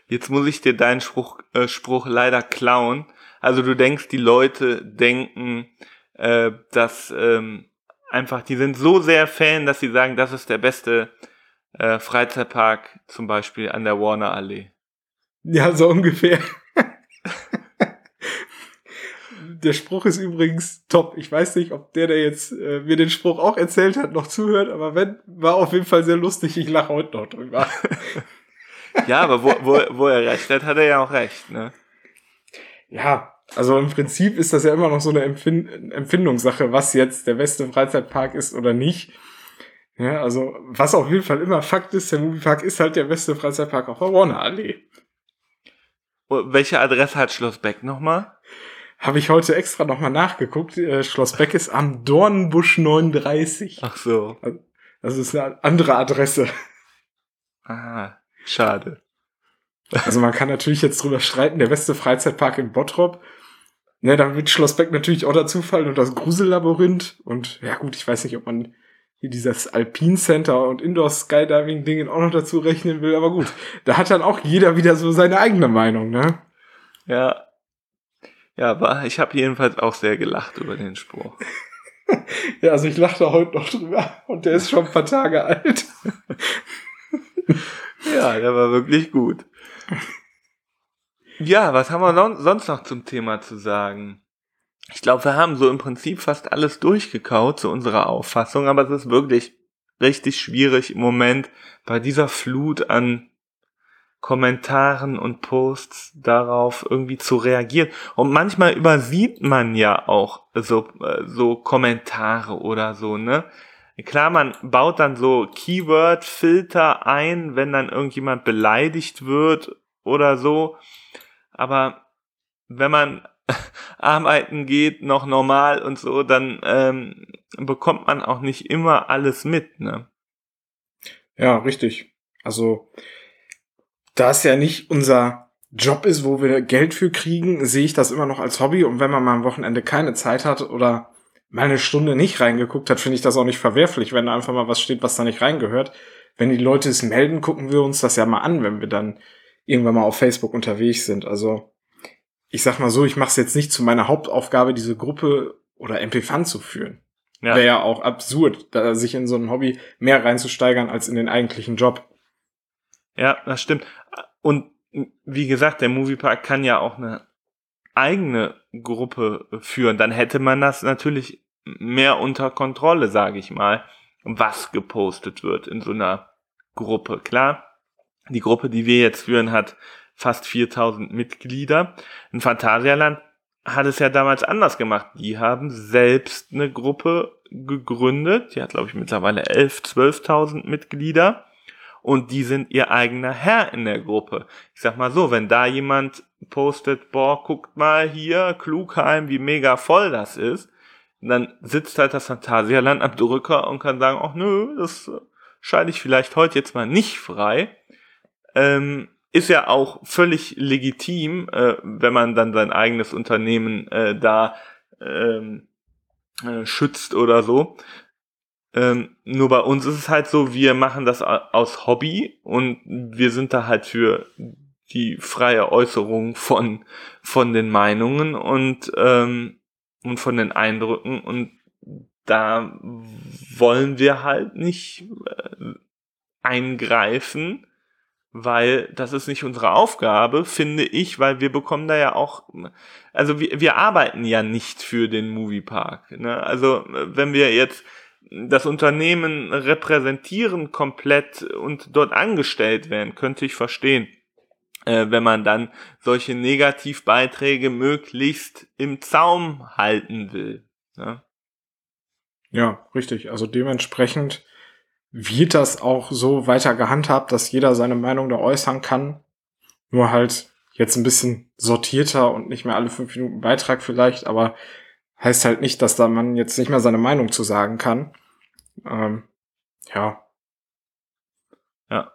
Jetzt muss ich dir deinen Spruch, äh, Spruch leider klauen. Also du denkst, die Leute denken, äh, dass ähm, einfach, die sind so sehr Fan, dass sie sagen, das ist der beste äh, Freizeitpark, zum Beispiel an der Warner Allee. Ja, so ungefähr. Der Spruch ist übrigens top. Ich weiß nicht, ob der, der jetzt äh, mir den Spruch auch erzählt hat, noch zuhört, aber wenn, war auf jeden Fall sehr lustig. Ich lache heute noch drüber. <laughs> ja, aber wo, wo, wo er recht hat, hat er ja auch recht, ne? Ja, Also im Prinzip ist das ja immer noch so eine Empfind Empfindungssache, was jetzt der beste Freizeitpark ist oder nicht. Ja, also was auf jeden Fall immer Fakt ist, der Moviepark ist halt der beste Freizeitpark auf der Warner Allee. Welche Adresse hat Schloss Beck nochmal? Habe ich heute extra nochmal nachgeguckt. Äh, Schloss Beck ist am Dornbusch 39. Ach so. Das ist eine andere Adresse. Ah, schade. Also man kann natürlich jetzt drüber streiten, der beste Freizeitpark in Bottrop. Ne, da wird Schloss Beck natürlich auch dazu fallen und das Grusellabyrinth. Und ja gut, ich weiß nicht, ob man hier dieses Alpine Center und Indoor Skydiving Dingen auch noch dazu rechnen will, aber gut. Da hat dann auch jeder wieder so seine eigene Meinung, ne? Ja. Ja, aber ich habe jedenfalls auch sehr gelacht über den Spruch. <laughs> ja, also ich lachte heute noch drüber und der ist schon ein paar Tage alt. <laughs> ja, der war wirklich gut. Ja, was haben wir sonst noch zum Thema zu sagen? Ich glaube, wir haben so im Prinzip fast alles durchgekaut zu unserer Auffassung, aber es ist wirklich richtig schwierig im Moment bei dieser Flut an Kommentaren und Posts darauf irgendwie zu reagieren. Und manchmal übersieht man ja auch so, äh, so Kommentare oder so, ne? Klar, man baut dann so Keyword-Filter ein, wenn dann irgendjemand beleidigt wird oder so. Aber wenn man <laughs> arbeiten geht, noch normal und so, dann ähm, bekommt man auch nicht immer alles mit, ne? Ja, richtig. Also, da es ja nicht unser Job ist, wo wir Geld für kriegen, sehe ich das immer noch als Hobby. Und wenn man mal am Wochenende keine Zeit hat oder mal eine Stunde nicht reingeguckt hat, finde ich das auch nicht verwerflich, wenn da einfach mal was steht, was da nicht reingehört. Wenn die Leute es melden, gucken wir uns das ja mal an, wenn wir dann irgendwann mal auf Facebook unterwegs sind. Also ich sag mal so, ich mache es jetzt nicht zu meiner Hauptaufgabe, diese Gruppe oder MP-Fun zu führen. Ja. Wäre ja auch absurd, da sich in so ein Hobby mehr reinzusteigern als in den eigentlichen Job. Ja, das stimmt. Und wie gesagt, der Moviepark kann ja auch eine eigene Gruppe führen. Dann hätte man das natürlich mehr unter Kontrolle, sage ich mal, was gepostet wird in so einer Gruppe. Klar, die Gruppe, die wir jetzt führen, hat fast 4000 Mitglieder. In Phantasialand hat es ja damals anders gemacht. Die haben selbst eine Gruppe gegründet. Die hat, glaube ich, mittlerweile 11, 12.000 Mitglieder. Und die sind ihr eigener Herr in der Gruppe. Ich sag mal so, wenn da jemand postet, boah, guckt mal hier, Klugheim, wie mega voll das ist, dann sitzt halt das Phantasialand am Drücker und kann sagen, ach nö, das schalte ich vielleicht heute jetzt mal nicht frei. Ähm, ist ja auch völlig legitim, äh, wenn man dann sein eigenes Unternehmen äh, da ähm, äh, schützt oder so. Ähm, nur bei uns ist es halt so, wir machen das aus Hobby und wir sind da halt für die freie Äußerung von, von den Meinungen und, ähm, und von den Eindrücken und da wollen wir halt nicht äh, eingreifen weil das ist nicht unsere Aufgabe, finde ich, weil wir bekommen da ja auch, also wir, wir arbeiten ja nicht für den Moviepark. Ne? Also wenn wir jetzt das Unternehmen repräsentieren komplett und dort angestellt werden, könnte ich verstehen, äh, wenn man dann solche Negativbeiträge möglichst im Zaum halten will. Ne? Ja, richtig. Also dementsprechend wird das auch so weiter gehandhabt, dass jeder seine Meinung da äußern kann. Nur halt jetzt ein bisschen sortierter und nicht mehr alle fünf Minuten Beitrag vielleicht, aber heißt halt nicht, dass da man jetzt nicht mehr seine Meinung zu sagen kann. Ähm, ja. Ja.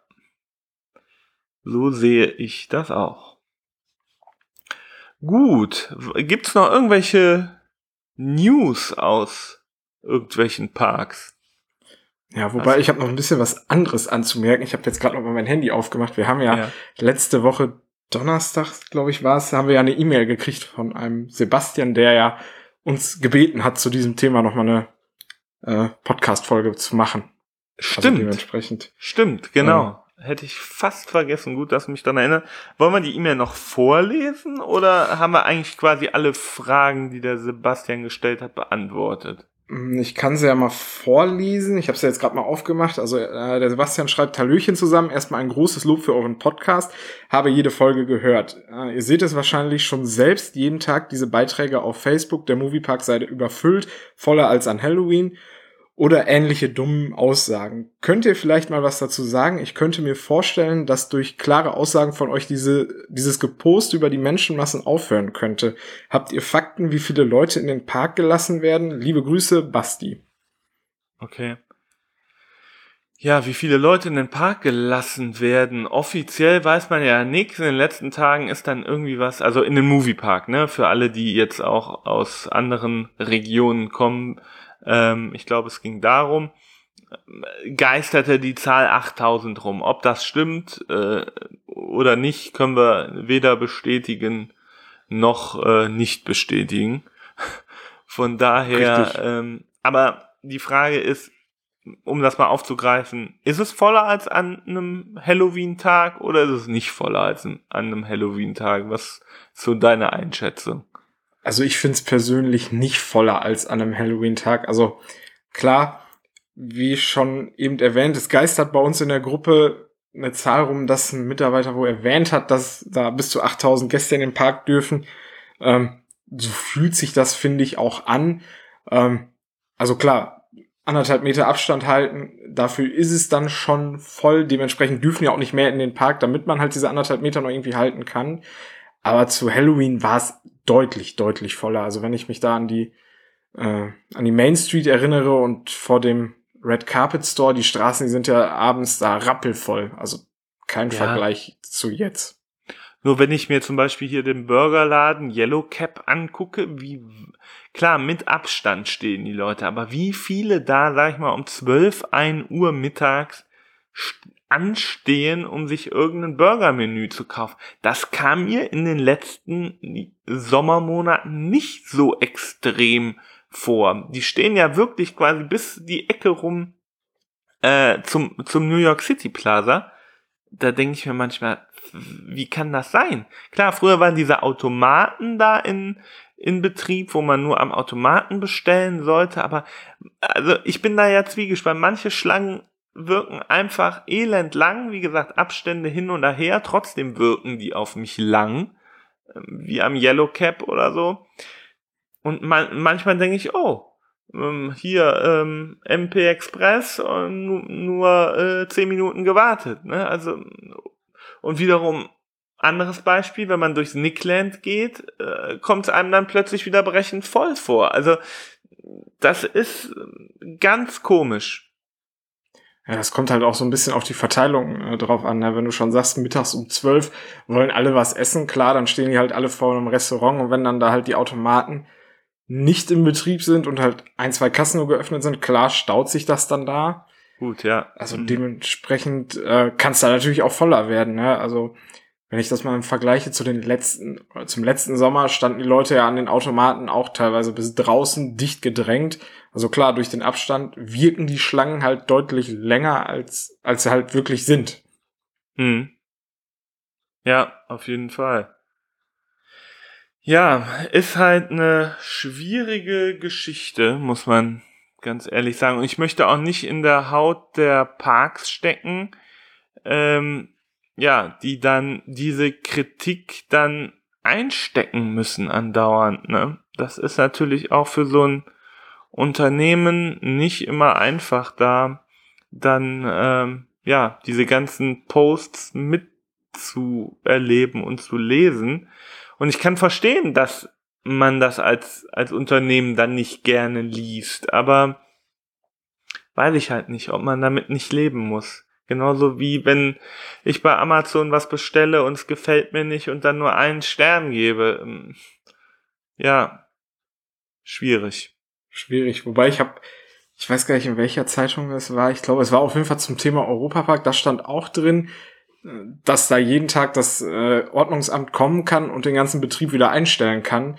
So sehe ich das auch. Gut. Gibt's noch irgendwelche News aus irgendwelchen Parks? Ja, wobei also, ich habe noch ein bisschen was anderes anzumerken. Ich habe jetzt gerade noch mal mein Handy aufgemacht. Wir haben ja, ja. letzte Woche Donnerstag, glaube ich, war es, haben wir ja eine E-Mail gekriegt von einem Sebastian, der ja uns gebeten hat, zu diesem Thema noch mal eine äh, Podcast-Folge zu machen. Also Stimmt. Also dementsprechend. Stimmt, genau. Ähm, Hätte ich fast vergessen. Gut, dass du mich daran erinnert. Wollen wir die E-Mail noch vorlesen oder haben wir eigentlich quasi alle Fragen, die der Sebastian gestellt hat, beantwortet? Hm, ich kann sie ja mal vorlesen. Ich habe sie jetzt gerade mal aufgemacht. Also äh, der Sebastian schreibt Hallöchen zusammen. Erstmal ein großes Lob für euren Podcast. Habe jede Folge gehört. Äh, ihr seht es wahrscheinlich schon selbst jeden Tag diese Beiträge auf Facebook. Der Moviepark-Seite überfüllt, voller als an Halloween oder ähnliche dummen Aussagen. Könnt ihr vielleicht mal was dazu sagen? Ich könnte mir vorstellen, dass durch klare Aussagen von euch diese, dieses Gepost über die Menschenmassen aufhören könnte. Habt ihr Fakten, wie viele Leute in den Park gelassen werden? Liebe Grüße, Basti. Okay. Ja, wie viele Leute in den Park gelassen werden. Offiziell weiß man ja nichts. In den letzten Tagen ist dann irgendwie was, also in den Moviepark, ne? Für alle, die jetzt auch aus anderen Regionen kommen, ähm, ich glaube, es ging darum, geisterte die Zahl 8000 rum. Ob das stimmt äh, oder nicht, können wir weder bestätigen noch äh, nicht bestätigen. <laughs> Von daher, ähm, aber die Frage ist, um das mal aufzugreifen, ist es voller als an einem Halloween-Tag oder ist es nicht voller als an einem Halloween-Tag? Was ist so deine Einschätzung? Also ich finde es persönlich nicht voller als an einem Halloween-Tag. Also klar, wie schon eben erwähnt, es geistert bei uns in der Gruppe eine Zahl rum, dass ein Mitarbeiter wo erwähnt hat, dass da bis zu 8000 Gäste in den Park dürfen. Ähm, so fühlt sich das, finde ich, auch an. Ähm, also klar, anderthalb Meter Abstand halten, dafür ist es dann schon voll. Dementsprechend dürfen ja auch nicht mehr in den Park, damit man halt diese anderthalb Meter noch irgendwie halten kann. Aber zu Halloween war es deutlich, deutlich voller. Also wenn ich mich da an die, äh, an die Main Street erinnere und vor dem Red Carpet Store, die Straßen, die sind ja abends da rappelvoll. Also kein ja. Vergleich zu jetzt. Nur wenn ich mir zum Beispiel hier den Burgerladen Yellow Cap angucke, wie, klar, mit Abstand stehen die Leute, aber wie viele da, sag ich mal, um 12, 1 Uhr mittags anstehen, um sich irgendein Burgermenü zu kaufen. Das kam mir in den letzten Sommermonaten nicht so extrem vor. Die stehen ja wirklich quasi bis die Ecke rum äh, zum, zum New York City Plaza. Da denke ich mir manchmal, wie kann das sein? Klar, früher waren diese Automaten da in, in Betrieb, wo man nur am Automaten bestellen sollte, aber also ich bin da ja zwiegespannt. Manche Schlangen wirken einfach elend lang, wie gesagt, Abstände hin und her, trotzdem wirken die auf mich lang, ähm, wie am Yellow Cap oder so. Und man, manchmal denke ich, oh, ähm, hier ähm, MP Express und nur, nur äh, 10 Minuten gewartet. Ne? Also und wiederum anderes Beispiel, wenn man durchs Nickland geht, äh, kommt es einem dann plötzlich wieder brechend voll vor. Also das ist ganz komisch. Ja, das kommt halt auch so ein bisschen auf die Verteilung äh, drauf an. Ne? Wenn du schon sagst, mittags um zwölf wollen alle was essen, klar, dann stehen die halt alle vor einem Restaurant und wenn dann da halt die Automaten nicht im Betrieb sind und halt ein, zwei Kassen nur geöffnet sind, klar staut sich das dann da. Gut, ja. Also mhm. dementsprechend äh, kann es da natürlich auch voller werden. Ne? Also wenn ich das mal vergleiche zu den letzten, zum letzten Sommer standen die Leute ja an den Automaten auch teilweise bis draußen dicht gedrängt. Also klar, durch den Abstand wirken die Schlangen halt deutlich länger, als, als sie halt wirklich sind. Hm. Ja, auf jeden Fall. Ja, ist halt eine schwierige Geschichte, muss man ganz ehrlich sagen. Und ich möchte auch nicht in der Haut der Parks stecken. Ähm, ja, die dann diese Kritik dann einstecken müssen andauernd, ne? Das ist natürlich auch für so ein Unternehmen nicht immer einfach da, dann, ähm, ja, diese ganzen Posts mitzuerleben und zu lesen. Und ich kann verstehen, dass man das als, als Unternehmen dann nicht gerne liest, aber weiß ich halt nicht, ob man damit nicht leben muss. Genauso wie wenn ich bei Amazon was bestelle und es gefällt mir nicht und dann nur einen Stern gebe. Ähm, ja, schwierig. Schwierig. Wobei ich habe, ich weiß gar nicht, in welcher Zeitung es war. Ich glaube, es war auf jeden Fall zum Thema Europapark. Da stand auch drin, dass da jeden Tag das äh, Ordnungsamt kommen kann und den ganzen Betrieb wieder einstellen kann,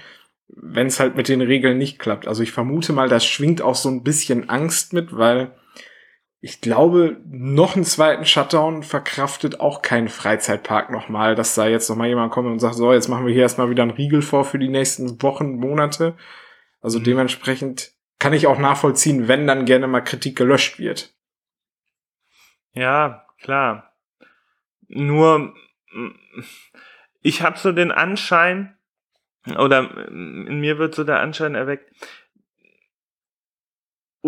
wenn es halt mit den Regeln nicht klappt. Also ich vermute mal, das schwingt auch so ein bisschen Angst mit, weil ich glaube, noch einen zweiten Shutdown verkraftet auch kein Freizeitpark nochmal, dass da jetzt nochmal jemand kommt und sagt, so, jetzt machen wir hier erstmal wieder einen Riegel vor für die nächsten Wochen, Monate. Also mhm. dementsprechend kann ich auch nachvollziehen, wenn dann gerne mal Kritik gelöscht wird. Ja, klar. Nur, ich habe so den Anschein, oder in mir wird so der Anschein erweckt,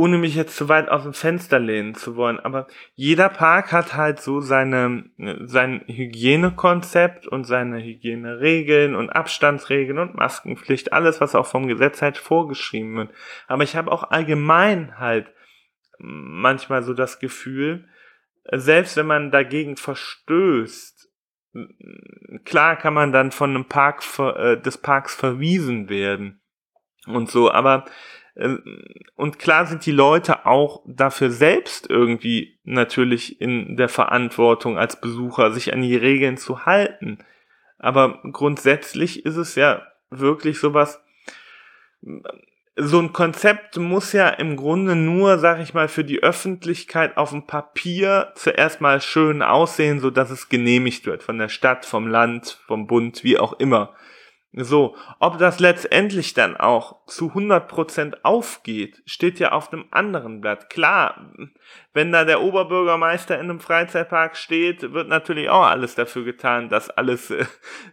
ohne mich jetzt zu weit aus dem Fenster lehnen zu wollen, aber jeder Park hat halt so seine, sein Hygienekonzept und seine Hygieneregeln und Abstandsregeln und Maskenpflicht, alles, was auch vom Gesetz halt vorgeschrieben wird. Aber ich habe auch allgemein halt manchmal so das Gefühl, selbst wenn man dagegen verstößt, klar kann man dann von einem Park äh, des Parks verwiesen werden und so, aber und klar sind die Leute auch dafür selbst irgendwie natürlich in der Verantwortung als Besucher, sich an die Regeln zu halten. Aber grundsätzlich ist es ja wirklich sowas, so ein Konzept muss ja im Grunde nur, sag ich mal, für die Öffentlichkeit auf dem Papier zuerst mal schön aussehen, so dass es genehmigt wird von der Stadt, vom Land, vom Bund, wie auch immer. So, ob das letztendlich dann auch zu 100% aufgeht, steht ja auf einem anderen Blatt. Klar, wenn da der Oberbürgermeister in einem Freizeitpark steht, wird natürlich auch alles dafür getan, dass alles äh,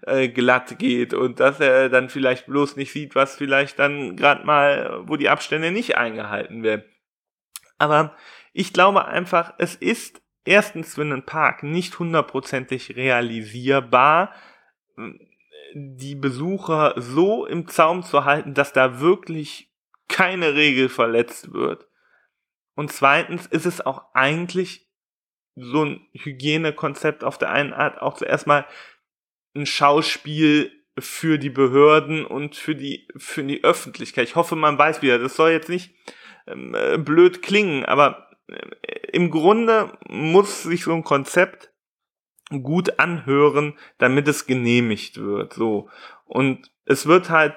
äh glatt geht und dass er dann vielleicht bloß nicht sieht, was vielleicht dann gerade mal, wo die Abstände nicht eingehalten werden. Aber ich glaube einfach, es ist erstens für einen Park nicht hundertprozentig realisierbar, die Besucher so im Zaum zu halten, dass da wirklich keine Regel verletzt wird. Und zweitens ist es auch eigentlich so ein Hygienekonzept auf der einen Art auch zuerst mal ein Schauspiel für die Behörden und für die, für die Öffentlichkeit. Ich hoffe, man weiß wieder, das soll jetzt nicht ähm, äh, blöd klingen, aber äh, im Grunde muss sich so ein Konzept gut anhören, damit es genehmigt wird. So. Und es wird halt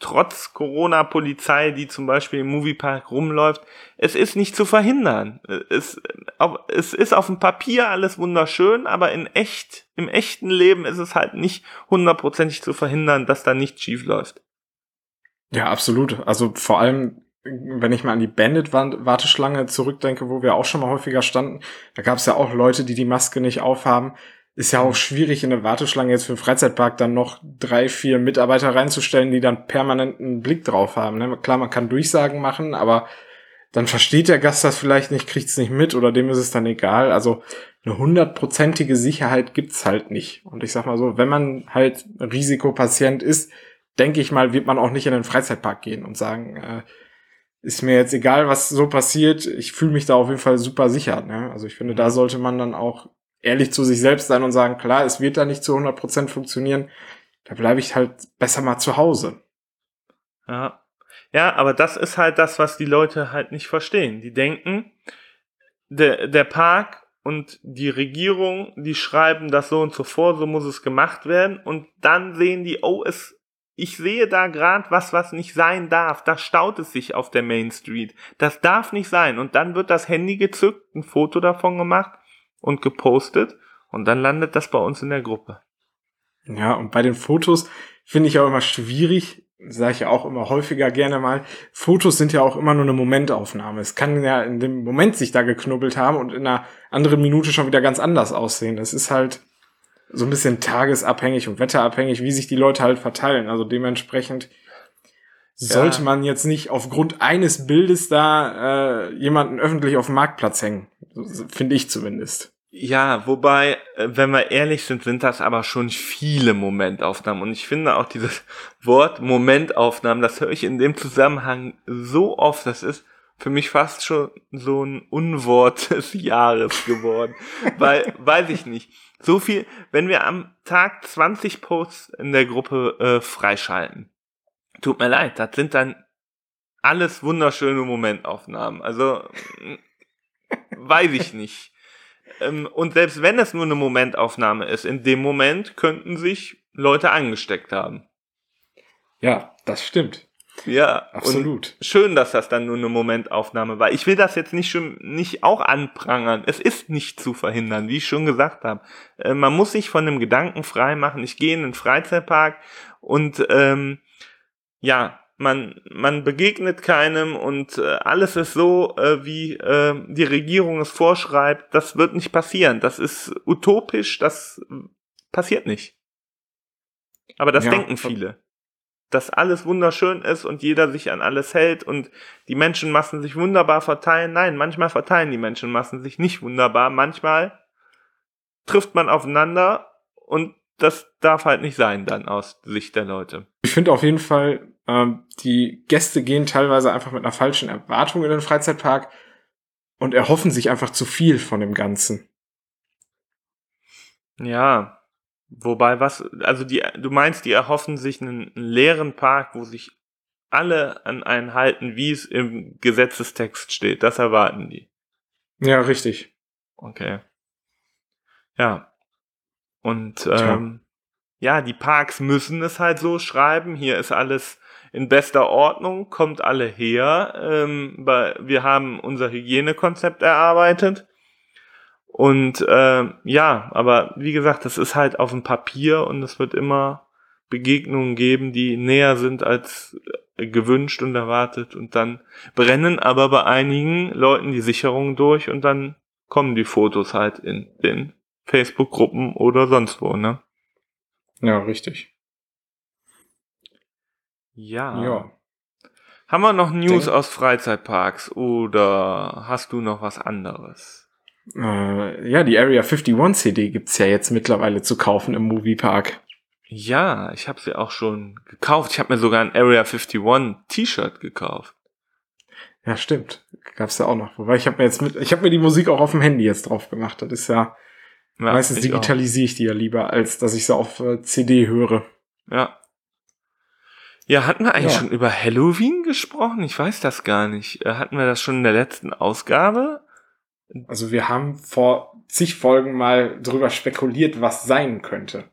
trotz Corona-Polizei, die zum Beispiel im Moviepark rumläuft, es ist nicht zu verhindern. Es, es ist auf dem Papier alles wunderschön, aber in echt, im echten Leben ist es halt nicht hundertprozentig zu verhindern, dass da nichts schief läuft. Ja, absolut. Also vor allem wenn ich mal an die Bandit-Warteschlange zurückdenke, wo wir auch schon mal häufiger standen, da gab es ja auch Leute, die die Maske nicht aufhaben. Ist ja auch schwierig, in der Warteschlange jetzt für den Freizeitpark dann noch drei, vier Mitarbeiter reinzustellen, die dann permanent einen Blick drauf haben. Ne? Klar, man kann Durchsagen machen, aber dann versteht der Gast das vielleicht nicht, kriegt es nicht mit oder dem ist es dann egal. Also eine hundertprozentige Sicherheit gibt's halt nicht. Und ich sag mal so, wenn man halt Risikopatient ist, denke ich mal, wird man auch nicht in den Freizeitpark gehen und sagen, äh, ist mir jetzt egal, was so passiert. Ich fühle mich da auf jeden Fall super sicher. Ne? Also ich finde, da sollte man dann auch ehrlich zu sich selbst sein und sagen, klar, es wird da nicht zu 100 Prozent funktionieren. Da bleibe ich halt besser mal zu Hause. Ja. Ja, aber das ist halt das, was die Leute halt nicht verstehen. Die denken, der, der Park und die Regierung, die schreiben das so und so vor, so muss es gemacht werden. Und dann sehen die, oh, es ich sehe da gerade was, was nicht sein darf. Da staut es sich auf der Main Street. Das darf nicht sein. Und dann wird das Handy gezückt, ein Foto davon gemacht und gepostet. Und dann landet das bei uns in der Gruppe. Ja, und bei den Fotos finde ich auch immer schwierig, sage ich auch immer häufiger gerne mal, Fotos sind ja auch immer nur eine Momentaufnahme. Es kann ja in dem Moment sich da geknubbelt haben und in einer anderen Minute schon wieder ganz anders aussehen. Das ist halt, so ein bisschen tagesabhängig und wetterabhängig, wie sich die Leute halt verteilen. Also dementsprechend sollte ja. man jetzt nicht aufgrund eines Bildes da äh, jemanden öffentlich auf dem Marktplatz hängen. Finde ich zumindest. Ja, wobei, äh, wenn wir ehrlich sind, sind das aber schon viele Momentaufnahmen. Und ich finde auch dieses Wort Momentaufnahmen, das höre ich in dem Zusammenhang so oft, das ist für mich fast schon so ein Unwort <laughs> des Jahres geworden. Weil, <laughs> weiß ich nicht so viel, wenn wir am Tag 20 Posts in der Gruppe äh, freischalten. Tut mir leid, das sind dann alles wunderschöne Momentaufnahmen. Also weiß ich nicht. Ähm, und selbst wenn es nur eine Momentaufnahme ist, in dem Moment könnten sich Leute angesteckt haben. Ja, das stimmt. Ja, absolut. schön, dass das dann nur eine Momentaufnahme war. Ich will das jetzt nicht schon nicht auch anprangern. Es ist nicht zu verhindern, wie ich schon gesagt habe. Äh, man muss sich von dem Gedanken frei machen. Ich gehe in den Freizeitpark und ähm, ja, man, man begegnet keinem und äh, alles ist so, äh, wie äh, die Regierung es vorschreibt. Das wird nicht passieren. Das ist utopisch, das passiert nicht. Aber das ja. denken viele. Dass alles wunderschön ist und jeder sich an alles hält und die Menschenmassen sich wunderbar verteilen. Nein, manchmal verteilen die Menschenmassen sich nicht wunderbar. Manchmal trifft man aufeinander und das darf halt nicht sein dann aus Sicht der Leute. Ich finde auf jeden Fall, ähm, die Gäste gehen teilweise einfach mit einer falschen Erwartung in den Freizeitpark und erhoffen sich einfach zu viel von dem Ganzen. Ja, wobei was, also die, du meinst, die erhoffen sich einen leeren Park, wo sich alle an einen halten, wie es im Gesetzestext steht. Das erwarten die. Ja, richtig. Okay. Ja. Und ähm, ja, die Parks müssen es halt so schreiben. Hier ist alles in bester Ordnung, kommt alle her. Ähm, wir haben unser Hygienekonzept erarbeitet. Und äh, ja, aber wie gesagt, das ist halt auf dem Papier und es wird immer Begegnungen geben, die näher sind als äh, gewünscht und erwartet. Und dann brennen aber bei einigen Leuten die Sicherungen durch und dann kommen die Fotos halt in den Facebook-Gruppen oder sonst wo, ne? Ja, richtig. Ja. Ja. Haben wir noch News Denk aus Freizeitparks oder hast du noch was anderes? Äh, ja, die Area 51 CD gibt's ja jetzt mittlerweile zu kaufen im Moviepark. Ja, ich habe sie auch schon gekauft. Ich habe mir sogar ein Area 51 T-Shirt gekauft. Ja, stimmt. Gab's ja auch noch. Wobei ich habe mir jetzt mit, ich habe mir die Musik auch auf dem Handy jetzt drauf gemacht. Das ist ja, ja meistens digitalisiere ich die ja lieber, als dass ich sie auf äh, CD höre. Ja, ja, hatten wir eigentlich ja. schon über Halloween gesprochen? Ich weiß das gar nicht. Äh, hatten wir das schon in der letzten Ausgabe? Also wir haben vor zig Folgen mal drüber spekuliert, was sein könnte.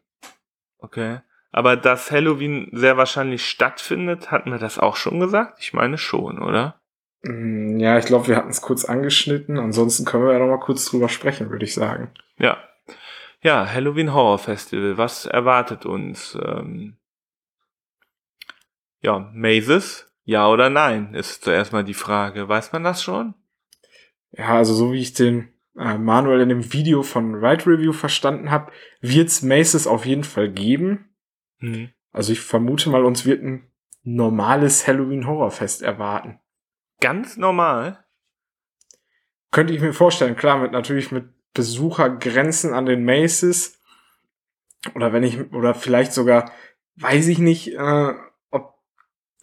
Okay. Aber dass Halloween sehr wahrscheinlich stattfindet, hatten wir das auch schon gesagt? Ich meine schon, oder? Mm, ja, ich glaube, wir hatten es kurz angeschnitten. Ansonsten können wir ja noch mal kurz drüber sprechen, würde ich sagen. Ja. Ja, Halloween Horror Festival. Was erwartet uns? Ähm ja, Mazes, ja oder nein, ist zuerst mal die Frage. Weiß man das schon? Ja, also so wie ich den äh, Manuel in dem Video von Ride Review verstanden habe, wird's Mazes auf jeden Fall geben. Mhm. Also ich vermute mal, uns wird ein normales Halloween-Horrorfest erwarten. Ganz normal? Könnte ich mir vorstellen, klar, mit natürlich mit Besuchergrenzen an den Maces. Oder wenn ich, oder vielleicht sogar, weiß ich nicht, äh,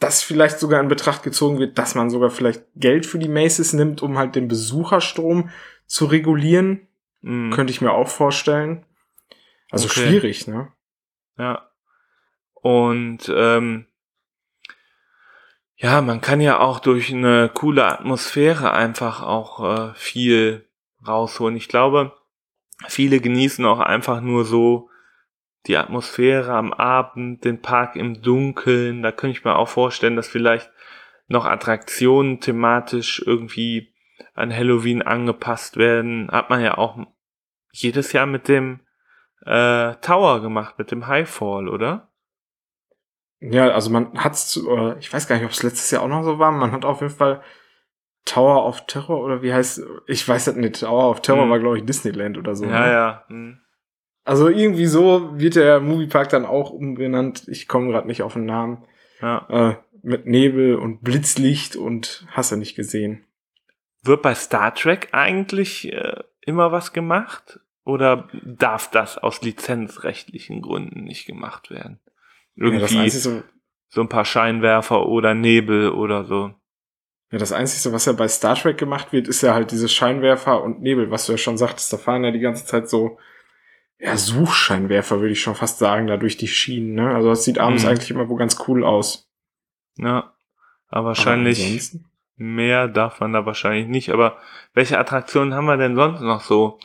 das vielleicht sogar in Betracht gezogen wird, dass man sogar vielleicht Geld für die Maces nimmt, um halt den Besucherstrom zu regulieren. Mm. Könnte ich mir auch vorstellen. Also okay. schwierig, ne? Ja. Und ähm, ja, man kann ja auch durch eine coole Atmosphäre einfach auch äh, viel rausholen. Ich glaube, viele genießen auch einfach nur so die Atmosphäre am Abend, den Park im Dunkeln, da könnte ich mir auch vorstellen, dass vielleicht noch Attraktionen thematisch irgendwie an Halloween angepasst werden. Hat man ja auch jedes Jahr mit dem äh, Tower gemacht, mit dem Highfall, oder? Ja, also man hat's, äh, ich weiß gar nicht, ob es letztes Jahr auch noch so war, man hat auf jeden Fall Tower of Terror oder wie heißt, ich weiß das nicht, Tower of Terror hm. war glaube ich Disneyland oder so. Ja, ne? ja. Hm. Also irgendwie so wird der Moviepark dann auch umbenannt. Ich komme gerade nicht auf den Namen. Ja. Äh, mit Nebel und Blitzlicht und hast du nicht gesehen. Wird bei Star Trek eigentlich äh, immer was gemacht? Oder darf das aus lizenzrechtlichen Gründen nicht gemacht werden? Irgendwie ja, so, so ein paar Scheinwerfer oder Nebel oder so. Ja, das Einzige, was ja bei Star Trek gemacht wird, ist ja halt diese Scheinwerfer und Nebel, was du ja schon sagtest. Da fahren ja die ganze Zeit so ja, Suchscheinwerfer, würde ich schon fast sagen, da durch die Schienen. Ne? Also das sieht abends mhm. eigentlich immer wo ganz cool aus. Ja, aber wahrscheinlich aber mehr darf man da wahrscheinlich nicht. Aber welche Attraktionen haben wir denn sonst noch so,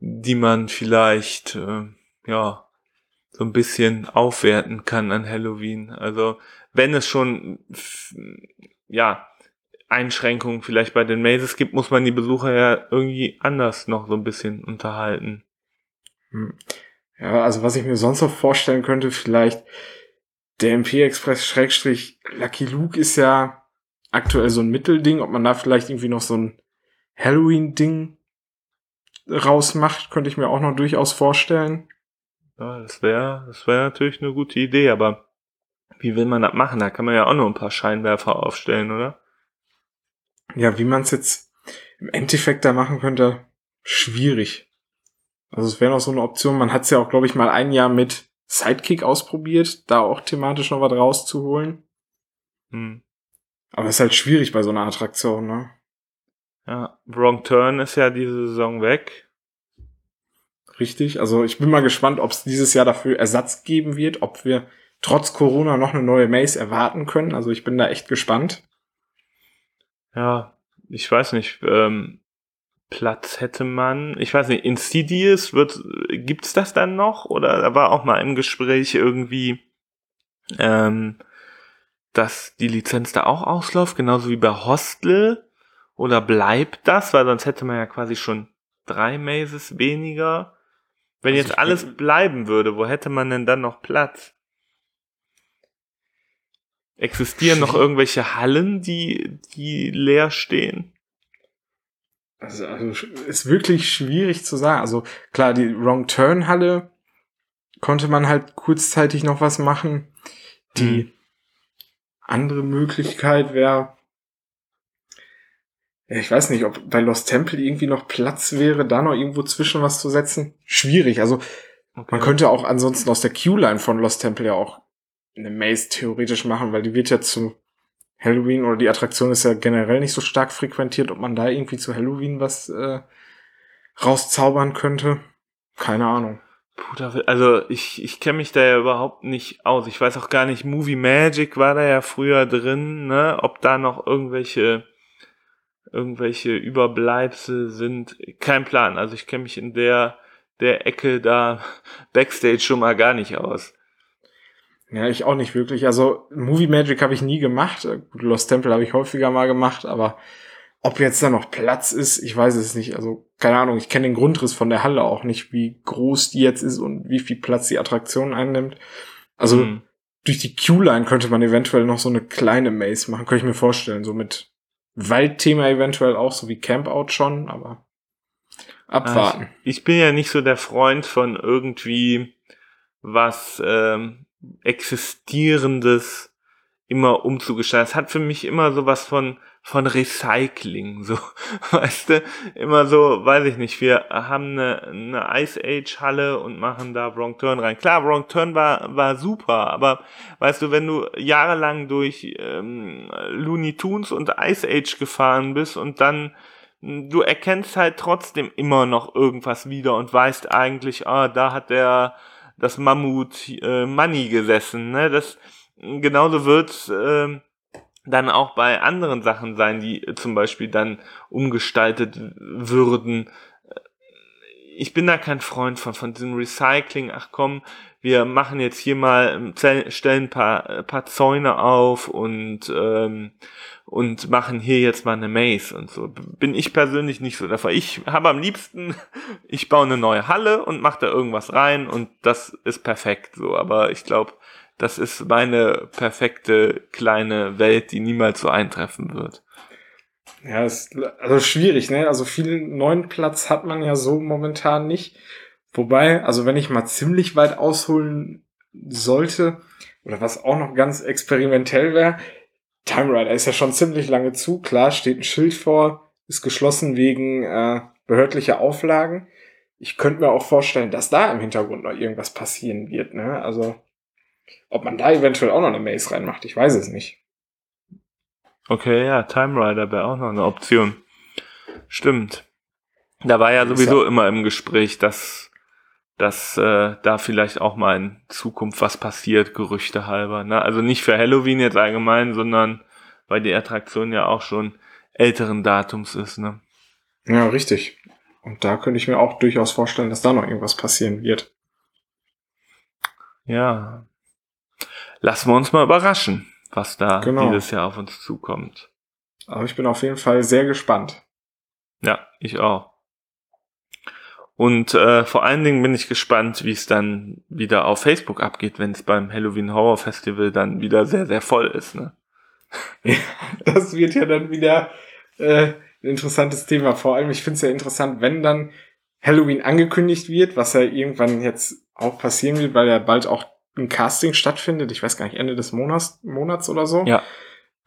die man vielleicht, äh, ja, so ein bisschen aufwerten kann an Halloween? Also wenn es schon, ja, Einschränkungen vielleicht bei den Mazes gibt, muss man die Besucher ja irgendwie anders noch so ein bisschen unterhalten. Hm. Ja, also was ich mir sonst noch vorstellen könnte, vielleicht der MP Express Schrägstrich Lucky Luke ist ja aktuell so ein Mittelding, ob man da vielleicht irgendwie noch so ein Halloween-Ding rausmacht, könnte ich mir auch noch durchaus vorstellen. Ja, das wäre das wäre natürlich eine gute Idee, aber wie will man das machen? Da kann man ja auch nur ein paar Scheinwerfer aufstellen, oder? Ja, wie man es jetzt im Endeffekt da machen könnte, schwierig. Also es wäre noch so eine Option. Man hat es ja auch, glaube ich, mal ein Jahr mit Sidekick ausprobiert, da auch thematisch noch was rauszuholen. Hm. Aber es ist halt schwierig bei so einer Attraktion, ne? Ja, Wrong Turn ist ja diese Saison weg. Richtig, also ich bin mal gespannt, ob es dieses Jahr dafür Ersatz geben wird, ob wir trotz Corona noch eine neue Maze erwarten können. Also ich bin da echt gespannt. Ja, ich weiß nicht, ähm, Platz hätte man, ich weiß nicht, Insidious wird, gibt's das dann noch? Oder da war auch mal im Gespräch irgendwie, ähm, dass die Lizenz da auch ausläuft, genauso wie bei Hostel? Oder bleibt das? Weil sonst hätte man ja quasi schon drei Mazes weniger. Wenn also jetzt alles bleiben würde, wo hätte man denn dann noch Platz? Existieren noch irgendwelche Hallen, die, die leer stehen? Also, also ist wirklich schwierig zu sagen. Also klar, die Wrong Turn Halle konnte man halt kurzzeitig noch was machen. Die hm. andere Möglichkeit wäre, ich weiß nicht, ob bei Lost Temple irgendwie noch Platz wäre, da noch irgendwo zwischen was zu setzen. Schwierig. Also okay. man könnte auch ansonsten aus der Q-Line von Lost Temple ja auch eine Maze theoretisch machen, weil die wird ja zu Halloween oder die Attraktion ist ja generell nicht so stark frequentiert, ob man da irgendwie zu Halloween was äh, rauszaubern könnte. Keine Ahnung. Puh, also ich, ich kenne mich da ja überhaupt nicht aus. Ich weiß auch gar nicht, Movie Magic war da ja früher drin, ne? Ob da noch irgendwelche irgendwelche Überbleibsel sind. Kein Plan. Also ich kenne mich in der der Ecke da <laughs> Backstage schon mal gar nicht aus. Ja, ich auch nicht wirklich. Also Movie Magic habe ich nie gemacht. Lost Temple habe ich häufiger mal gemacht, aber ob jetzt da noch Platz ist, ich weiß es nicht. Also keine Ahnung, ich kenne den Grundriss von der Halle auch nicht, wie groß die jetzt ist und wie viel Platz die Attraktion einnimmt. Also mhm. durch die Q-Line könnte man eventuell noch so eine kleine Maze machen, könnte ich mir vorstellen, so mit Waldthema eventuell auch, so wie Campout schon, aber abwarten. Ah, ich, ich bin ja nicht so der Freund von irgendwie was ähm, existierendes immer umzugestalten. Es hat für mich immer sowas von von Recycling, so, <laughs> weißt du, immer so, weiß ich nicht, wir haben eine, eine Ice Age Halle und machen da Wrong Turn rein. Klar, Wrong Turn war, war super, aber weißt du, wenn du jahrelang durch ähm, Looney Tunes und Ice Age gefahren bist und dann du erkennst halt trotzdem immer noch irgendwas wieder und weißt eigentlich, ah, da hat der das Mammut äh, Money gesessen. Ne? Das genauso wird äh, dann auch bei anderen Sachen sein, die äh, zum Beispiel dann umgestaltet würden. Ich bin da kein Freund von, von diesem Recycling. Ach komm, wir machen jetzt hier mal, ähm, stellen ein paar, äh, paar Zäune auf und ähm, und machen hier jetzt mal eine Maze und so. Bin ich persönlich nicht so davon. Ich habe am liebsten, <laughs> ich baue eine neue Halle und mache da irgendwas rein und das ist perfekt so. Aber ich glaube, das ist meine perfekte kleine Welt, die niemals so eintreffen wird. Ja, ist also schwierig, ne? Also viel neuen Platz hat man ja so momentan nicht. Wobei, also wenn ich mal ziemlich weit ausholen sollte, oder was auch noch ganz experimentell wäre, Time Rider ist ja schon ziemlich lange zu. Klar, steht ein Schild vor, ist geschlossen wegen äh, behördlicher Auflagen. Ich könnte mir auch vorstellen, dass da im Hintergrund noch irgendwas passieren wird. Ne? Also, ob man da eventuell auch noch eine Maze reinmacht, ich weiß es nicht. Okay, ja, Time Rider wäre auch noch eine Option. Stimmt. Da war ja sowieso ja. immer im Gespräch, dass, dass äh, da vielleicht auch mal in Zukunft was passiert, Gerüchte halber. Ne? Also nicht für Halloween jetzt allgemein, sondern weil die Attraktion ja auch schon älteren Datums ist. Ne? Ja, richtig. Und da könnte ich mir auch durchaus vorstellen, dass da noch irgendwas passieren wird. Ja. Lassen wir uns mal überraschen, was da genau. dieses Jahr auf uns zukommt. Aber ich bin auf jeden Fall sehr gespannt. Ja, ich auch. Und äh, vor allen Dingen bin ich gespannt, wie es dann wieder auf Facebook abgeht, wenn es beim Halloween Horror Festival dann wieder sehr, sehr voll ist. Ne? Ja, das wird ja dann wieder äh, ein interessantes Thema. Vor allem, ich finde es ja interessant, wenn dann Halloween angekündigt wird, was ja irgendwann jetzt auch passieren wird, weil ja bald auch ein Casting stattfindet. Ich weiß gar nicht, Ende des Monats, Monats oder so. Ja.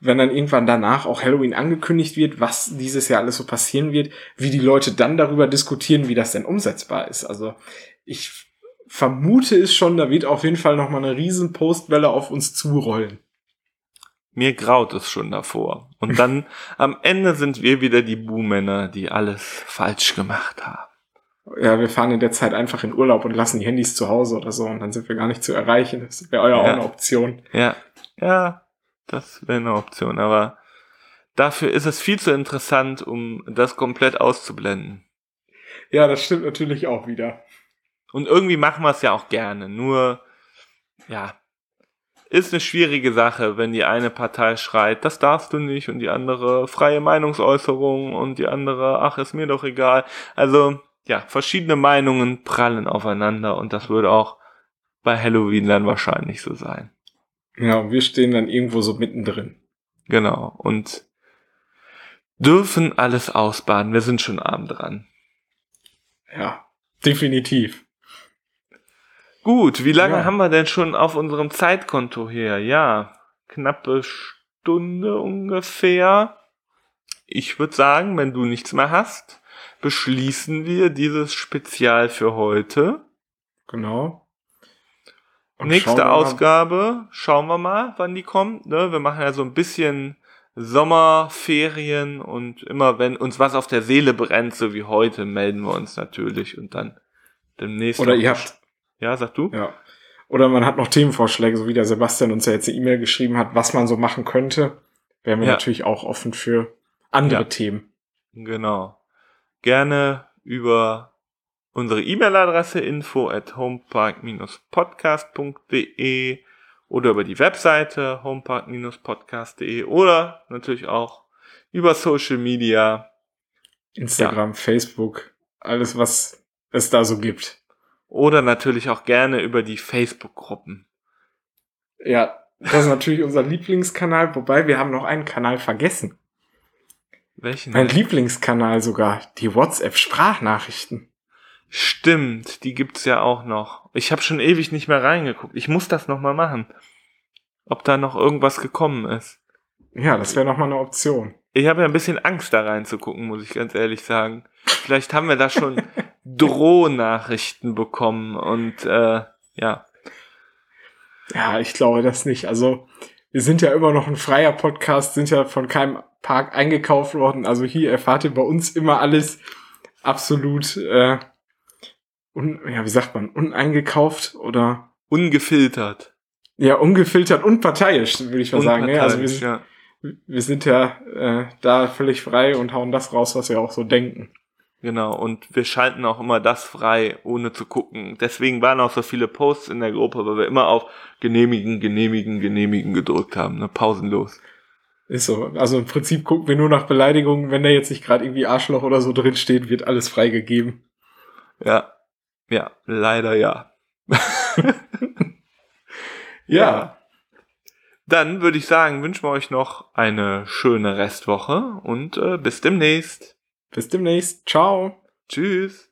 Wenn dann irgendwann danach auch Halloween angekündigt wird, was dieses Jahr alles so passieren wird, wie die Leute dann darüber diskutieren, wie das denn umsetzbar ist. Also ich vermute es schon, da wird auf jeden Fall noch mal eine riesen Postwelle auf uns zurollen. Mir graut es schon davor. Und dann <laughs> am Ende sind wir wieder die Buhmänner, die alles falsch gemacht haben. Ja, wir fahren in der Zeit einfach in Urlaub und lassen die Handys zu Hause oder so und dann sind wir gar nicht zu erreichen. Das wäre ja. auch eine Option. Ja, ja, das wäre eine Option, aber dafür ist es viel zu interessant, um das komplett auszublenden. Ja, das stimmt natürlich auch wieder. Und irgendwie machen wir es ja auch gerne. Nur, ja, ist eine schwierige Sache, wenn die eine Partei schreit, das darfst du nicht, und die andere freie Meinungsäußerung und die andere, ach, ist mir doch egal. Also, ja, verschiedene Meinungen prallen aufeinander und das würde auch bei Halloween dann wahrscheinlich so sein. Ja, und wir stehen dann irgendwo so mittendrin. Genau. Und dürfen alles ausbaden. Wir sind schon arm dran. Ja, definitiv. Gut, wie lange ja. haben wir denn schon auf unserem Zeitkonto hier? Ja, knappe Stunde ungefähr. Ich würde sagen, wenn du nichts mehr hast, beschließen wir dieses Spezial für heute. Genau. Und Nächste Ausgabe, schauen wir mal, wann die kommt. Ne? Wir machen ja so ein bisschen Sommerferien und immer wenn uns was auf der Seele brennt, so wie heute, melden wir uns natürlich und dann demnächst. Oder ihr habt. Ja, sag du? Ja. Oder man hat noch Themenvorschläge, so wie der Sebastian uns ja jetzt eine E-Mail geschrieben hat, was man so machen könnte. Wären wir ja. natürlich auch offen für andere ja. Themen. Genau. Gerne über unsere E-Mail-Adresse info at homepark-podcast.de oder über die Webseite homepark-podcast.de oder natürlich auch über Social Media. Instagram, ja. Facebook, alles was es da so gibt. Oder natürlich auch gerne über die Facebook-Gruppen. Ja, das ist natürlich unser Lieblingskanal, wobei wir haben noch einen Kanal vergessen. Welchen? Mein Lieblingskanal sogar, die WhatsApp-Sprachnachrichten. Stimmt, die gibt's ja auch noch. Ich habe schon ewig nicht mehr reingeguckt. Ich muss das noch mal machen. Ob da noch irgendwas gekommen ist. Ja, das wäre noch mal eine Option. Ich habe ja ein bisschen Angst da reinzugucken, muss ich ganz ehrlich sagen. Vielleicht haben wir da schon <laughs> Drohnachrichten bekommen und äh, ja. Ja, ich glaube das nicht. Also wir sind ja immer noch ein freier Podcast, sind ja von keinem Park eingekauft worden. Also hier erfahrt ihr bei uns immer alles absolut äh, un, ja, wie sagt man, uneingekauft oder ungefiltert. Ja, ungefiltert und parteiisch, würde ich mal sagen. Ja, also wir, ja. wir sind ja äh, da völlig frei und hauen das raus, was wir auch so denken. Genau, und wir schalten auch immer das frei, ohne zu gucken. Deswegen waren auch so viele Posts in der Gruppe, weil wir immer auf genehmigen, genehmigen, genehmigen gedrückt haben, ne, pausenlos. Ist so. Also im Prinzip gucken wir nur nach Beleidigungen, wenn da jetzt nicht gerade irgendwie Arschloch oder so drin steht, wird alles freigegeben. Ja, ja, leider ja. <laughs> ja. Dann würde ich sagen, wünschen wir euch noch eine schöne Restwoche und äh, bis demnächst. Bis demnächst. Ciao. Tschüss.